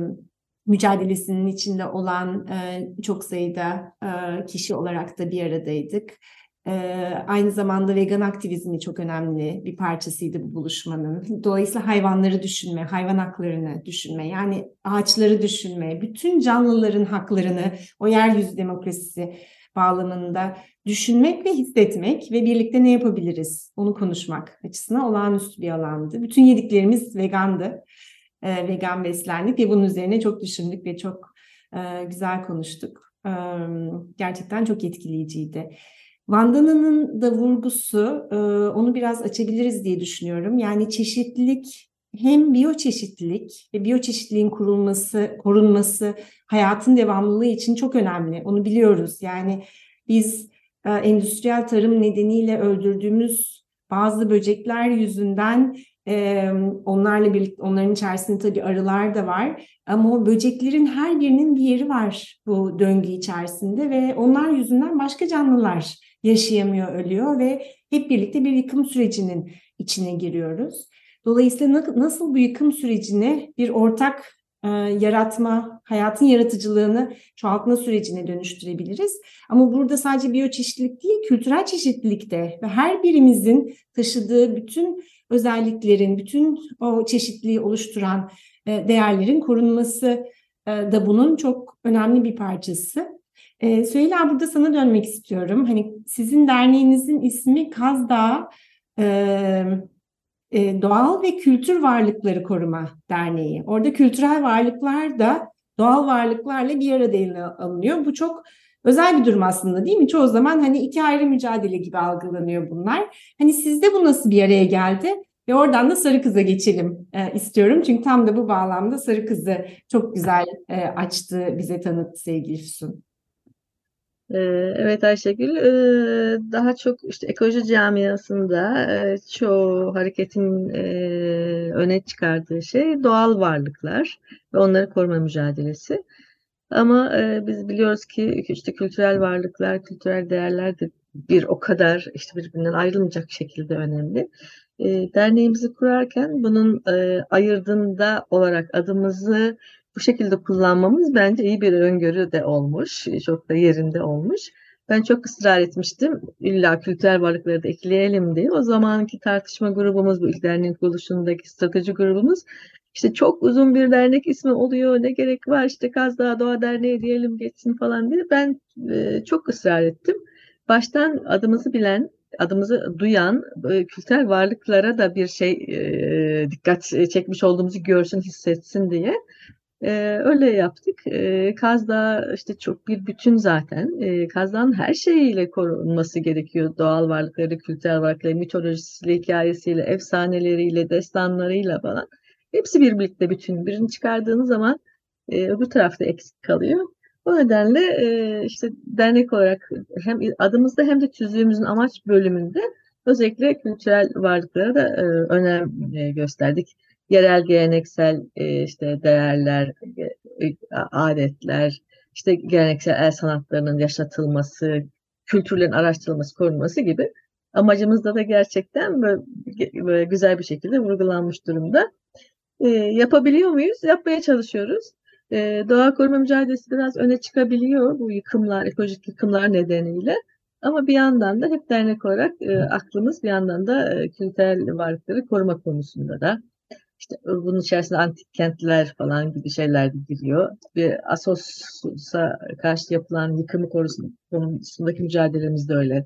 [SPEAKER 1] mücadelesinin içinde olan e, çok sayıda e, kişi olarak da bir aradaydık. E, aynı zamanda vegan aktivizmi çok önemli bir parçasıydı bu buluşmanın. Dolayısıyla hayvanları düşünme, hayvan haklarını düşünme, yani ağaçları düşünme, bütün canlıların haklarını, o yeryüzü demokrasisi bağlamında düşünmek ve hissetmek ve birlikte ne yapabiliriz onu konuşmak açısından olağanüstü bir alandı. Bütün yediklerimiz vegandı e, vegan beslendik ve bunun üzerine çok düşündük ve çok e, güzel konuştuk. E, gerçekten çok etkileyiciydi. Vandana'nın da vurgusu, e, onu biraz açabiliriz diye düşünüyorum. Yani çeşitlilik hem biyoçeşitlilik ve biyoçeşitliliğin kurulması, korunması hayatın devamlılığı için çok önemli. Onu biliyoruz. Yani biz e, endüstriyel tarım nedeniyle öldürdüğümüz bazı böcekler yüzünden ee, onlarla birlikte onların içerisinde tabii arılar da var ama o böceklerin her birinin bir yeri var bu döngü içerisinde ve onlar yüzünden başka canlılar yaşayamıyor, ölüyor ve hep birlikte bir yıkım sürecinin içine giriyoruz. Dolayısıyla nasıl bu yıkım sürecini bir ortak e, yaratma, hayatın yaratıcılığını çoğaltma sürecine dönüştürebiliriz. Ama burada sadece biyoçeşitlilik değil, kültürel çeşitlilik de ve her birimizin taşıdığı bütün özelliklerin, bütün o çeşitliliği oluşturan e, değerlerin korunması e, da bunun çok önemli bir parçası. E, Süheyla burada sana dönmek istiyorum. Hani sizin derneğinizin ismi Kazdağ e, Doğal ve Kültür Varlıkları Koruma Derneği. Orada kültürel varlıklar da doğal varlıklarla bir arada alınıyor. Bu çok özel bir durum aslında değil mi? Çoğu zaman hani iki ayrı mücadele gibi algılanıyor bunlar. Hani sizde bu nasıl bir araya geldi? Ve oradan da Sarı Kız'a geçelim e, istiyorum. Çünkü tam da bu bağlamda Sarı Kız'ı çok güzel e, açtı, bize tanıttı sevgili Füsun.
[SPEAKER 2] Ee, evet Ayşegül, ee, daha çok işte ekoloji camiasında e, çoğu hareketin e, öne çıkardığı şey doğal varlıklar ve onları koruma mücadelesi. Ama e, biz biliyoruz ki işte kültürel varlıklar, kültürel değerler de bir o kadar işte birbirinden ayrılmayacak şekilde önemli. Derneğimizi kurarken bunun ayırdığında olarak adımızı bu şekilde kullanmamız bence iyi bir öngörü de olmuş. Çok da yerinde olmuş. Ben çok ısrar etmiştim. İlla kültürel varlıkları da ekleyelim diye. O zamanki tartışma grubumuz, bu ilk derneğin kuruluşundaki strateji grubumuz işte çok uzun bir dernek ismi oluyor. Ne gerek var işte Kazdağ Doğa Derneği diyelim geçsin falan diye. Ben e, çok ısrar ettim. Baştan adımızı bilen, adımızı duyan e, kültürel varlıklara da bir şey e, dikkat çekmiş olduğumuzu görsün, hissetsin diye ee, öyle yaptık. Ee, Kaz Dağı işte çok bir bütün zaten. Ee, Kaz Dağı'nın her şeyiyle korunması gerekiyor. Doğal varlıkları, kültürel varlıkları, mitolojisiyle, hikayesiyle, efsaneleriyle, destanlarıyla falan. Hepsi birlikte bütün. Birini çıkardığınız zaman e, öbür tarafta eksik kalıyor. O nedenle e, işte dernek olarak hem adımızda hem de tüzüğümüzün amaç bölümünde özellikle kültürel varlıklara da e, önem e, gösterdik yerel geleneksel e, işte değerler, e, adetler, işte geleneksel el sanatlarının yaşatılması, kültürlerin araştırılması, korunması gibi amacımızda da gerçekten böyle, böyle güzel bir şekilde vurgulanmış durumda. E, yapabiliyor muyuz? Yapmaya çalışıyoruz. E, doğa koruma mücadelesi biraz öne çıkabiliyor bu yıkımlar, ekolojik yıkımlar nedeniyle. Ama bir yandan da hep dernek olarak e, aklımız bir yandan da e, kültürel varlıkları koruma konusunda da İşte bunun içerisinde antik kentler falan gibi şeyler de giriyor. Ve Asos'a karşı yapılan yıkımı konusundaki mücadelemiz de öyle.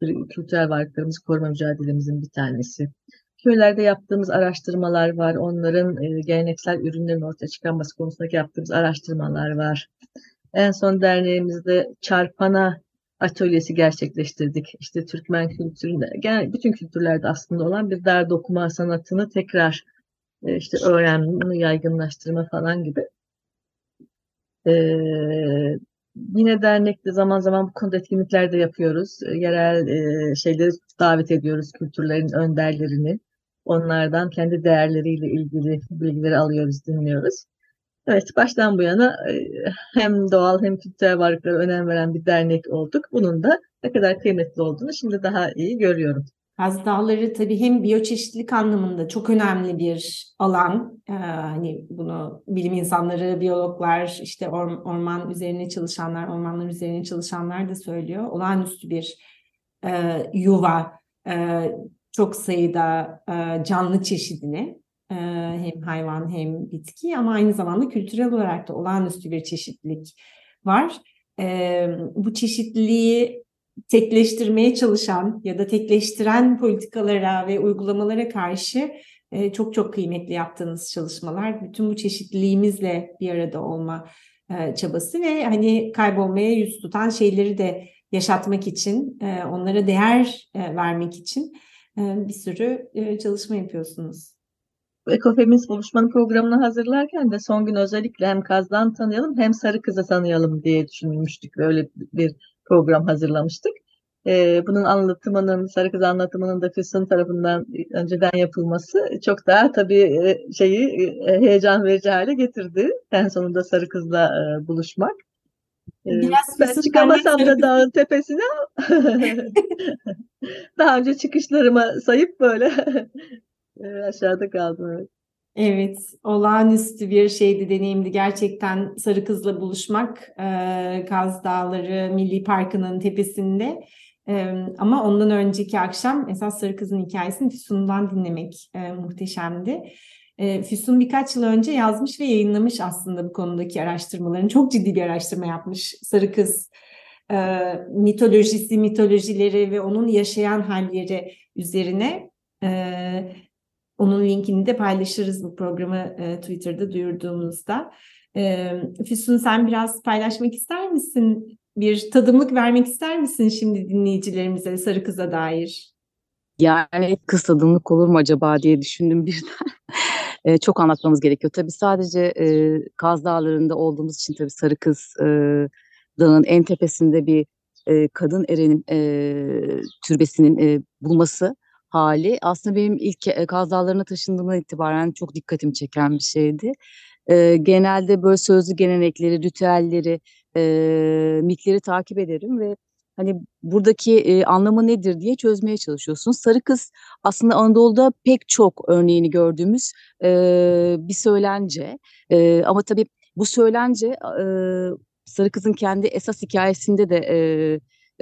[SPEAKER 2] Bir kültürel varlıklarımızı koruma mücadelemizin bir tanesi. Köylerde yaptığımız araştırmalar var. Onların e, geleneksel ürünlerin ortaya çıkarması konusundaki yaptığımız araştırmalar var. En son derneğimizde çarpana atölyesi gerçekleştirdik. İşte Türkmen kültüründe, genel bütün kültürlerde aslında olan bir dar dokuma sanatını tekrar e, işte öğrenme, bunu yaygınlaştırma falan gibi. Ee, yine dernekte zaman zaman bu konuda etkinlikler de yapıyoruz. Yerel e, şeyleri davet ediyoruz, kültürlerin önderlerini. Onlardan kendi değerleriyle ilgili bilgileri alıyoruz, dinliyoruz. Evet, baştan bu yana e, hem doğal hem kültürel varlıklara önem veren bir dernek olduk. Bunun da ne kadar kıymetli olduğunu şimdi daha iyi görüyorum.
[SPEAKER 1] Kaz Dağları tabii hem biyoçeşitlilik anlamında çok önemli bir alan. Ee, hani bunu bilim insanları, biyologlar, işte orman üzerine çalışanlar, ormanlar üzerine çalışanlar da söylüyor. Olağanüstü bir e, yuva, e, çok sayıda e, canlı çeşidini e, hem hayvan hem bitki ama aynı zamanda kültürel olarak da olağanüstü bir çeşitlilik var. E, bu çeşitliliği tekleştirmeye çalışan ya da tekleştiren politikalara ve uygulamalara karşı e, çok çok kıymetli yaptığınız çalışmalar. Bütün bu çeşitliliğimizle bir arada olma e, çabası ve hani kaybolmaya yüz tutan şeyleri de yaşatmak için, e, onlara değer vermek için bir sürü çalışma yapıyorsunuz.
[SPEAKER 2] Ekofeminist buluşmanın programını hazırlarken de son gün özellikle hem Kaz'dan tanıyalım hem Sarı Kız'ı tanıyalım diye düşünmüştük. Böyle bir program hazırlamıştık. Ee, bunun anlatımının, Sarı Kız anlatımının da Füsun tarafından önceden yapılması çok daha tabii e, şeyi e, heyecan verici hale getirdi. En sonunda Sarı Kız'la e, buluşmak. Biraz ben çıkamasam da dağın tepesine *laughs* daha önce çıkışlarıma sayıp böyle *laughs* aşağıda kaldım. Evet.
[SPEAKER 1] Evet, olağanüstü bir şeydi, deneyimdi. Gerçekten Sarı Kız'la buluşmak Kaz Dağları Milli Parkı'nın tepesinde. Ama ondan önceki akşam esas Sarı Kız'ın hikayesini Füsun'dan dinlemek muhteşemdi. Füsun birkaç yıl önce yazmış ve yayınlamış aslında bu konudaki araştırmalarını. Çok ciddi bir araştırma yapmış Sarı Kız mitolojisi, mitolojileri ve onun yaşayan halleri üzerine. Onun linkini de paylaşırız bu programı e, Twitter'da duyurduğumuzda. E, Füsun sen biraz paylaşmak ister misin? Bir tadımlık vermek ister misin şimdi dinleyicilerimize Sarı Kız'a dair?
[SPEAKER 4] Yani kız tadımlık olur mu acaba diye düşündüm birden. *laughs* e, çok anlatmamız gerekiyor. Tabii sadece e, Kaz Dağları'nda olduğumuz için tabii Sarı Kız e, dağın en tepesinde bir e, kadın erenin e, türbesinin e, bulması hali aslında benim ilk Kaz Dağları'na taşındığımdan itibaren çok dikkatimi çeken bir şeydi. Genelde böyle sözlü gelenekleri, ritüelleri, mitleri takip ederim ve hani buradaki anlamı nedir diye çözmeye çalışıyorsunuz. Sarı Kız aslında Anadolu'da pek çok örneğini gördüğümüz bir söylence ama tabii bu söylence Sarı Kız'ın kendi esas hikayesinde de e,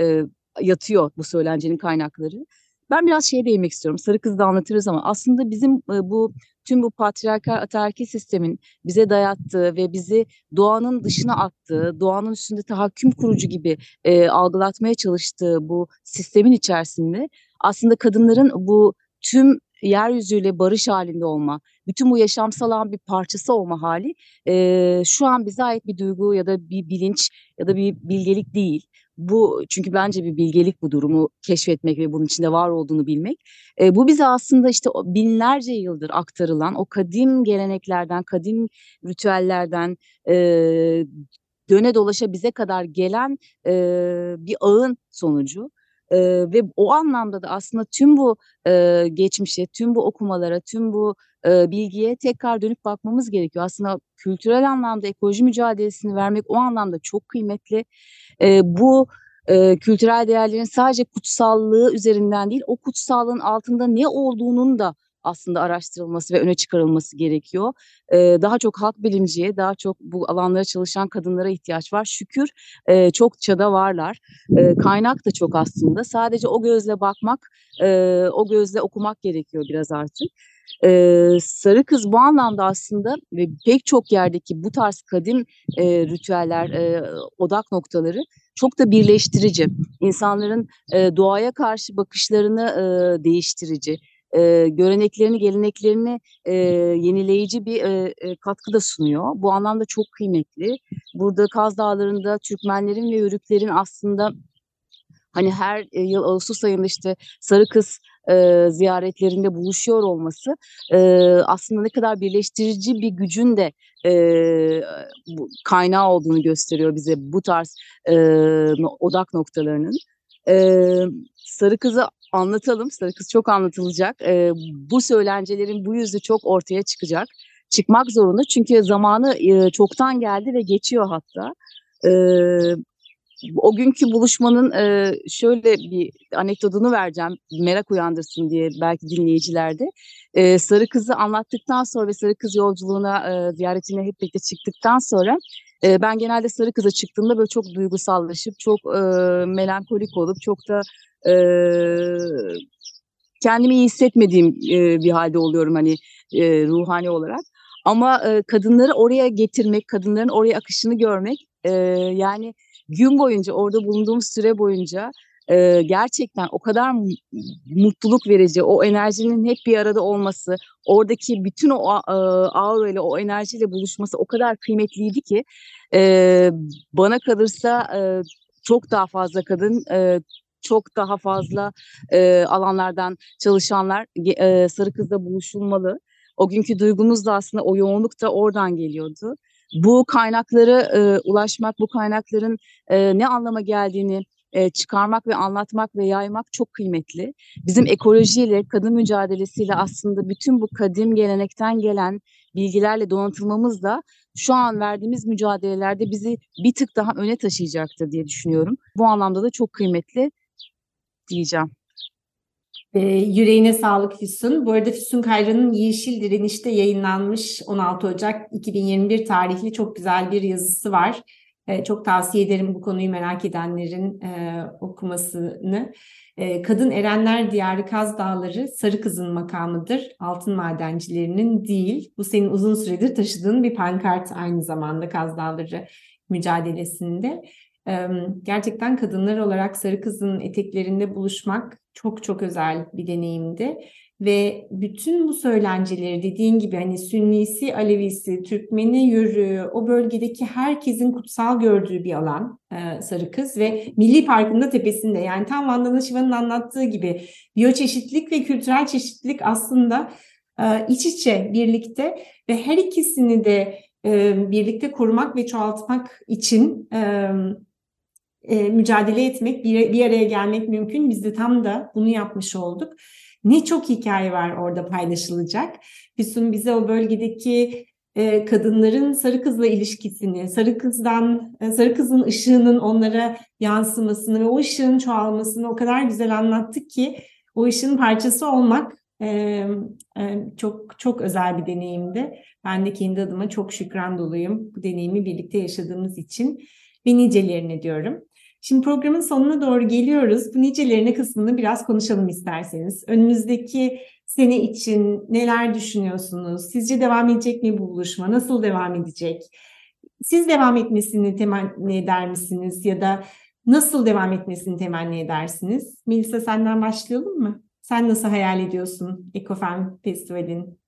[SPEAKER 4] e, yatıyor bu söylencenin kaynakları. Ben biraz şeye değinmek istiyorum. Sarı Kız'da anlatırız ama aslında bizim e, bu tüm bu patriarkal ataerkil sistemin bize dayattığı ve bizi doğanın dışına attığı, doğanın üstünde tahakküm kurucu gibi e, algılatmaya çalıştığı bu sistemin içerisinde aslında kadınların bu tüm yeryüzüyle barış halinde olma, bütün bu yaşamsal bir parçası olma hali e, şu an bize ait bir duygu ya da bir bilinç ya da bir bilgelik değil. Bu çünkü bence bir bilgelik bu durumu keşfetmek ve bunun içinde var olduğunu bilmek. E, bu bize aslında işte binlerce yıldır aktarılan o kadim geleneklerden, kadim ritüellerden e, döne dolaşa bize kadar gelen e, bir ağın sonucu. E, ve o anlamda da aslında tüm bu e, geçmişe, tüm bu okumalara, tüm bu e, bilgiye tekrar dönüp bakmamız gerekiyor. Aslında kültürel anlamda ekoloji mücadelesini vermek o anlamda çok kıymetli. E, bu e, kültürel değerlerin sadece kutsallığı üzerinden değil, o kutsallığın altında ne olduğunun da aslında araştırılması ve öne çıkarılması gerekiyor. E, daha çok halk bilimciye, daha çok bu alanlara çalışan kadınlara ihtiyaç var. Şükür e, çokça da varlar. E, kaynak da çok aslında. Sadece o gözle bakmak, e, o gözle okumak gerekiyor biraz artık. Ee, Sarı Kız bu anlamda aslında ve pek çok yerdeki bu tarz kadim e, ritüeller, e, odak noktaları çok da birleştirici. İnsanların e, doğaya karşı bakışlarını e, değiştirici, e, göreneklerini, geleneklerini e, yenileyici bir e, e, katkı da sunuyor. Bu anlamda çok kıymetli. Burada Kaz Dağları'nda Türkmenlerin ve Yörüklerin aslında hani her yıl Ağustos ayında işte Sarı Kız e, ziyaretlerinde buluşuyor olması e, aslında ne kadar birleştirici bir gücün de e, bu, kaynağı olduğunu gösteriyor bize bu tarz e, odak noktalarının. E, Sarı Kız'ı anlatalım. Kız çok anlatılacak. E, bu söylencelerin bu yüzü çok ortaya çıkacak. Çıkmak zorunda çünkü zamanı e, çoktan geldi ve geçiyor hatta. E, o günkü buluşmanın e, şöyle bir anekdotunu vereceğim merak uyandırsın diye belki dinleyicilerde. E, Sarı Kız'ı anlattıktan sonra ve Sarı Kız yolculuğuna e, ziyaretine hep birlikte çıktıktan sonra e, ben genelde Sarı Kız'a çıktığımda böyle çok duygusallaşıp çok e, melankolik olup çok da e, kendimi iyi hissetmediğim e, bir halde oluyorum hani e, ruhani olarak. Ama e, kadınları oraya getirmek, kadınların oraya akışını görmek e, yani gün boyunca orada bulunduğum süre boyunca e, gerçekten o kadar mutluluk verici, o enerjinin hep bir arada olması, oradaki bütün o e, aura ile, o enerjiyle buluşması o kadar kıymetliydi ki e, bana kalırsa e, çok daha fazla kadın, e, çok daha fazla e, alanlardan çalışanlar e, Sarı Kız'da buluşulmalı. O günkü duygumuz da aslında o yoğunluk da oradan geliyordu bu kaynaklara e, ulaşmak, bu kaynakların e, ne anlama geldiğini e, çıkarmak ve anlatmak ve yaymak çok kıymetli. Bizim ekolojiyle, kadın mücadelesiyle aslında bütün bu kadim gelenekten gelen bilgilerle donatılmamız da şu an verdiğimiz mücadelelerde bizi bir tık daha öne taşıyacaktır diye düşünüyorum. Bu anlamda da çok kıymetli diyeceğim.
[SPEAKER 1] E, yüreğine sağlık Füsun. Bu arada Füsun Kayra'nın Yeşil Direniş'te yayınlanmış 16 Ocak 2021 tarihli çok güzel bir yazısı var. E, çok tavsiye ederim bu konuyu merak edenlerin e, okumasını. E, Kadın Erenler Diyarı Kaz Dağları Sarı Kız'ın makamıdır. Altın madencilerinin değil. Bu senin uzun süredir taşıdığın bir pankart aynı zamanda Kaz Dağları mücadelesinde. Gerçekten kadınlar olarak Sarı Kız'ın eteklerinde buluşmak çok çok özel bir deneyimdi. Ve bütün bu söylenceleri dediğin gibi hani Sünnisi, Alevisi, Türkmeni, Yürü, o bölgedeki herkesin kutsal gördüğü bir alan e, Sarı Kız ve Milli Park'ın da tepesinde yani tam Vandana Şiva'nın anlattığı gibi biyoçeşitlilik ve kültürel çeşitlilik aslında e, iç içe birlikte ve her ikisini de e, birlikte korumak ve çoğaltmak için e, mücadele etmek, bir, bir araya gelmek mümkün. Biz de tam da bunu yapmış olduk. Ne çok hikaye var orada paylaşılacak. Füsun bize o bölgedeki e, kadınların sarı kızla ilişkisini, sarı kızdan, e, sarı kızın ışığının onlara yansımasını ve o ışığın çoğalmasını o kadar güzel anlattık ki o ışığın parçası olmak e, e, çok çok özel bir deneyimdi. Ben de kendi adıma çok şükran doluyum bu deneyimi birlikte yaşadığımız için ve nicelerine diyorum. Şimdi programın sonuna doğru geliyoruz. Bu nicelerine kısmını biraz konuşalım isterseniz. Önümüzdeki sene için neler düşünüyorsunuz? Sizce devam edecek mi bu buluşma? Nasıl devam edecek? Siz devam etmesini temenni eder misiniz? Ya da nasıl devam etmesini temenni edersiniz? Melisa senden başlayalım mı? Sen nasıl hayal ediyorsun Ekofem Festival'in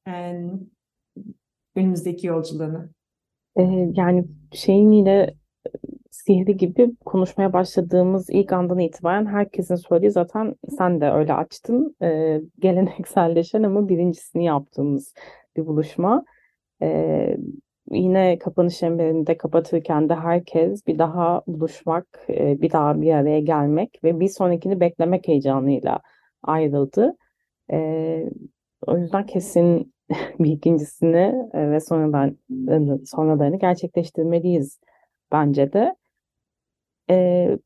[SPEAKER 1] önümüzdeki yolculuğunu?
[SPEAKER 3] Yani şeyin yine sihri gibi konuşmaya başladığımız ilk andan itibaren herkesin söylediği zaten sen de öyle açtın. E, gelenekselleşen ama birincisini yaptığımız bir buluşma. E, yine kapanış çemberinde kapatırken de herkes bir daha buluşmak, e, bir daha bir araya gelmek ve bir sonrakini beklemek heyecanıyla ayrıldı. E, o yüzden kesin *laughs* bir ikincisini ve sonradan sonralarını gerçekleştirmeliyiz bence de e,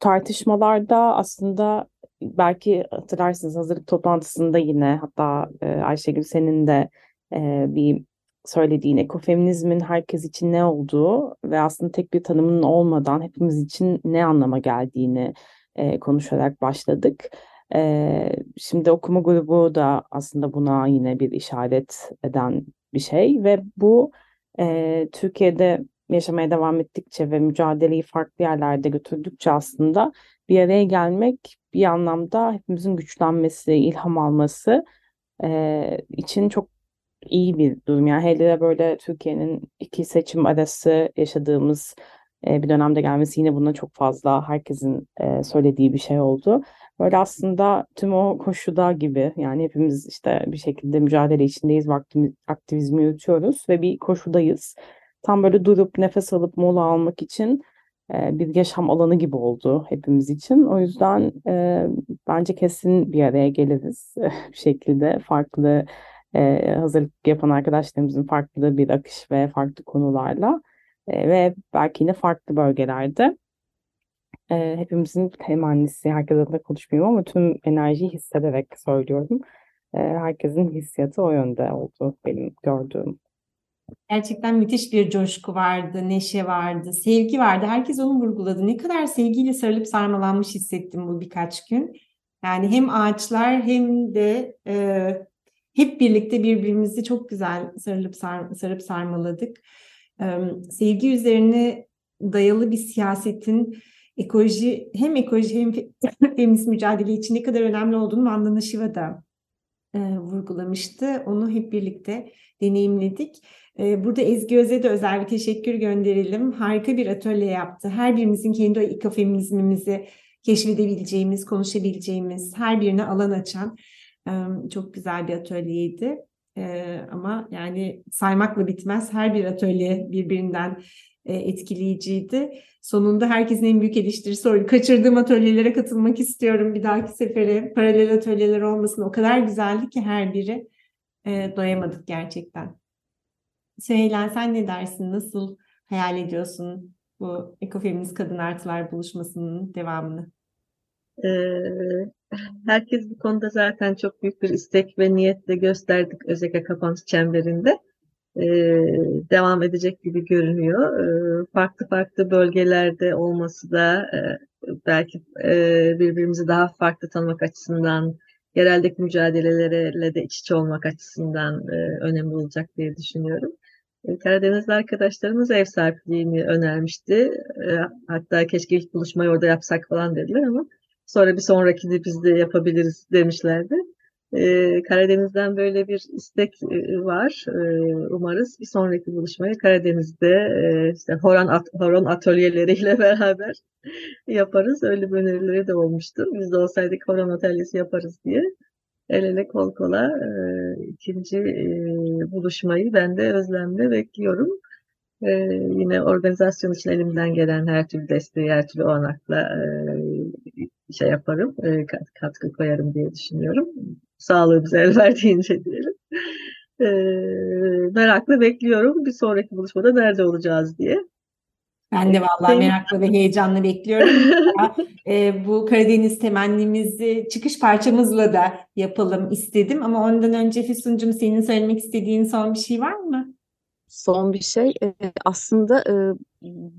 [SPEAKER 3] tartışmalarda aslında belki hatırlarsınız hazırlık toplantısında yine hatta e, Ayşegül senin de e, bir söylediğin ekofeminizmin herkes için ne olduğu ve aslında tek bir tanımının olmadan hepimiz için ne anlama geldiğini e, konuşarak başladık. E, şimdi okuma grubu da aslında buna yine bir işaret eden bir şey ve bu e, Türkiye'de yaşamaya devam ettikçe ve mücadeleyi farklı yerlerde götürdükçe aslında bir araya gelmek bir anlamda hepimizin güçlenmesi, ilham alması e, için çok iyi bir durum. Yani hele de böyle Türkiye'nin iki seçim arası yaşadığımız e, bir dönemde gelmesi yine buna çok fazla herkesin e, söylediği bir şey oldu. Böyle aslında tüm o koşuda gibi yani hepimiz işte bir şekilde mücadele içindeyiz, aktivizmi yürütüyoruz ve bir koşudayız. Tam böyle durup nefes alıp mola almak için e, bir yaşam alanı gibi oldu hepimiz için. O yüzden e, bence kesin bir araya geliriz *laughs* bir şekilde farklı e, hazırlık yapan arkadaşlarımızın farklı bir akış ve farklı konularla e, ve belki yine farklı bölgelerde e, hepimizin temennisi, herkes adına konuşmuyorum ama tüm enerjiyi hissederek söylüyorum. E, herkesin hissiyatı o yönde oldu benim gördüğüm.
[SPEAKER 1] Gerçekten müthiş bir coşku vardı, neşe vardı, sevgi vardı. Herkes onu vurguladı. Ne kadar sevgiyle sarılıp sarmalanmış hissettim bu birkaç gün. Yani hem ağaçlar hem de e, hep birlikte birbirimizi çok güzel sarılıp sar, sarıp sarmaladık. E, sevgi üzerine dayalı bir siyasetin ekoloji hem ekoloji hem *laughs* feminist mücadele için ne kadar önemli olduğunu Vandana Shiva da e, vurgulamıştı. Onu hep birlikte deneyimledik. E, burada Ezgi Öz'e de özel bir teşekkür gönderelim. Harika bir atölye yaptı. Her birimizin kendi o ekofeminizmimizi keşfedebileceğimiz, konuşabileceğimiz, her birine alan açan çok güzel bir atölyeydi. Ama yani saymakla bitmez. Her bir atölye birbirinden etkileyiciydi. Sonunda herkesin en büyük eleştirisi oydu. Kaçırdığım atölyelere katılmak istiyorum bir dahaki sefere. Paralel atölyeler olmasın. O kadar güzeldi ki her biri. Doyamadık gerçekten. Süheyla sen ne dersin? Nasıl hayal ediyorsun bu ekofeminist kadın artılar buluşmasının devamını?
[SPEAKER 2] Ee, herkes bu konuda zaten çok büyük bir istek ve niyetle gösterdik özellikle kapanış çemberinde e, devam edecek gibi görünüyor. E, farklı farklı bölgelerde olması da e, belki e, birbirimizi daha farklı tanımak açısından, yereldeki mücadelelerle de iç içe olmak açısından e, önemli olacak diye düşünüyorum. E, Karadenizli arkadaşlarımız ev sahipliğini önermişti. E, hatta keşke ilk buluşmayı orada yapsak falan dediler ama sonra bir sonrakini biz de yapabiliriz demişlerdi. Ee, Karadeniz'den böyle bir istek e, var. Umarız bir sonraki buluşmayı Karadeniz'de e, işte horon, at, horon atölyeleriyle *laughs* beraber yaparız. Öyle bir önerileri de olmuştu. Biz de olsaydık horon atölyesi yaparız diye. El ele kol kola e, ikinci buluşmayı ben de özlemle bekliyorum. yine organizasyon için elimden gelen her türlü desteği, her türlü olanakla şey yaparım, katkı koyarım diye düşünüyorum sağlığı bize el verdiğince diyelim. E, merakla bekliyorum bir sonraki buluşmada nerede olacağız diye.
[SPEAKER 1] Ben de vallahi merakla ve heyecanla bekliyorum. *laughs* e, bu Karadeniz temennimizi çıkış parçamızla da yapalım istedim. Ama ondan önce Füsun'cum senin söylemek istediğin son bir şey var mı?
[SPEAKER 4] Son bir şey aslında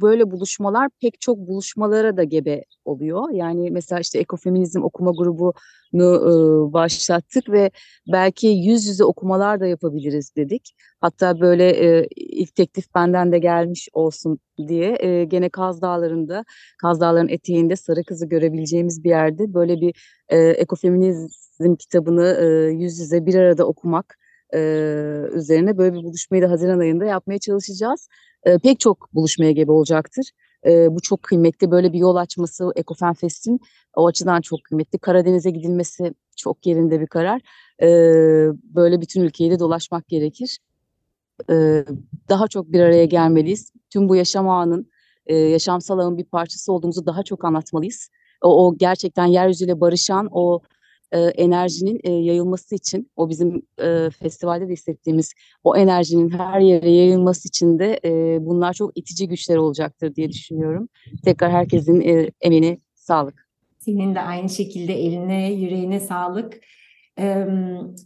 [SPEAKER 4] böyle buluşmalar pek çok buluşmalara da gebe oluyor. Yani mesela işte ekofeminizm okuma grubunu başlattık ve belki yüz yüze okumalar da yapabiliriz dedik. Hatta böyle ilk teklif benden de gelmiş olsun diye gene Kaz Dağları'nda, Kaz Dağları'nın eteğinde Sarı Kız'ı görebileceğimiz bir yerde böyle bir ekofeminizm kitabını yüz yüze bir arada okumak e, üzerine böyle bir buluşmayı da Haziran ayında yapmaya çalışacağız. E, pek çok buluşmaya gebe olacaktır. E, bu çok kıymetli. Böyle bir yol açması Ekofen Fest'in o açıdan çok kıymetli. Karadeniz'e gidilmesi çok yerinde bir karar. E, böyle bütün ülkeyi de dolaşmak gerekir. E, daha çok bir araya gelmeliyiz. Tüm bu yaşam ağının, e, yaşamsal ağın bir parçası olduğumuzu daha çok anlatmalıyız. O, o gerçekten yeryüzüyle barışan, o e, enerjinin e, yayılması için o bizim e, festivalde de hissettiğimiz o enerjinin her yere yayılması için de e, bunlar çok itici güçler olacaktır diye düşünüyorum. Tekrar herkesin e, emeğine sağlık.
[SPEAKER 1] Senin de aynı şekilde eline, yüreğine sağlık. Ee,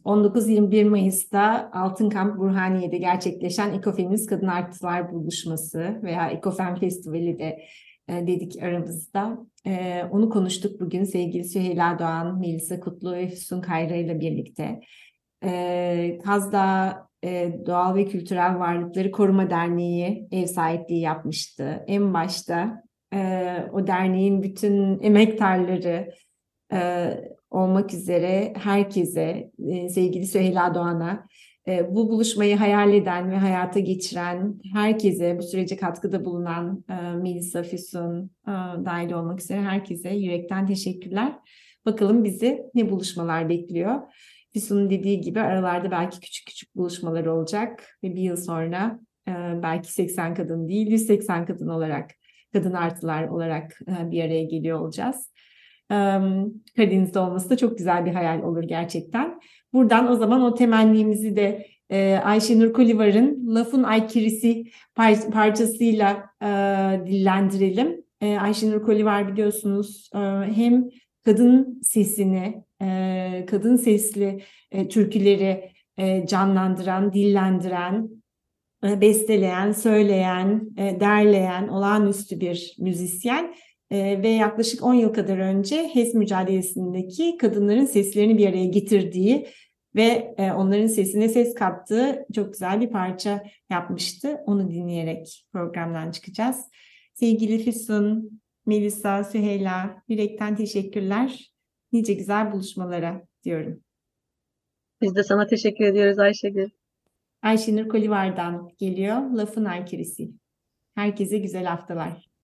[SPEAKER 1] 19-21 Mayıs'ta Altın Kamp Burhaniye'de gerçekleşen Ekofeminist Kadın Artılar Buluşması veya Ekofem Festivali de dedik aramızda. E, onu konuştuk bugün sevgili Süheyla Doğan, Melisa Kutlu ve Füsun Kayra ile birlikte. E, Kazda e, Doğal ve Kültürel Varlıkları Koruma Derneği ev sahipliği yapmıştı. En başta e, o derneğin bütün emektarları e, olmak üzere herkese, e, sevgili Süheyla Doğan'a, e, bu buluşmayı hayal eden ve hayata geçiren herkese, bu sürece katkıda bulunan e, Melisa Füsun e, dahil olmak üzere herkese yürekten teşekkürler. Bakalım bizi ne buluşmalar bekliyor. Füsun'un dediği gibi aralarda belki küçük küçük buluşmalar olacak ve bir yıl sonra e, belki 80 kadın değil 180 kadın olarak, kadın artılar olarak e, bir araya geliyor olacağız. Karadeniz'de olması da çok güzel bir hayal olur gerçekten. Buradan o zaman o temennimizi de e, Ayşenur Kolivar'ın Lafın Aykirisi par- parçasıyla e, dillendirelim. E, Ayşenur Kolivar biliyorsunuz e, hem kadın sesini, e, kadın sesli e, türküleri e, canlandıran, dillendiren, e, besteleyen, söyleyen, e, derleyen olağanüstü bir müzisyen. Ee, ve yaklaşık 10 yıl kadar önce HES mücadelesindeki kadınların seslerini bir araya getirdiği ve e, onların sesine ses kattığı çok güzel bir parça yapmıştı. Onu dinleyerek programdan çıkacağız. Sevgili Füsun, Melisa, Süheyla, yürekten teşekkürler. Nice güzel buluşmalara diyorum.
[SPEAKER 2] Biz de sana teşekkür ediyoruz Ayşegül.
[SPEAKER 1] Ayşenur Kolivar'dan geliyor Lafın Aykirisi. Herkese güzel haftalar.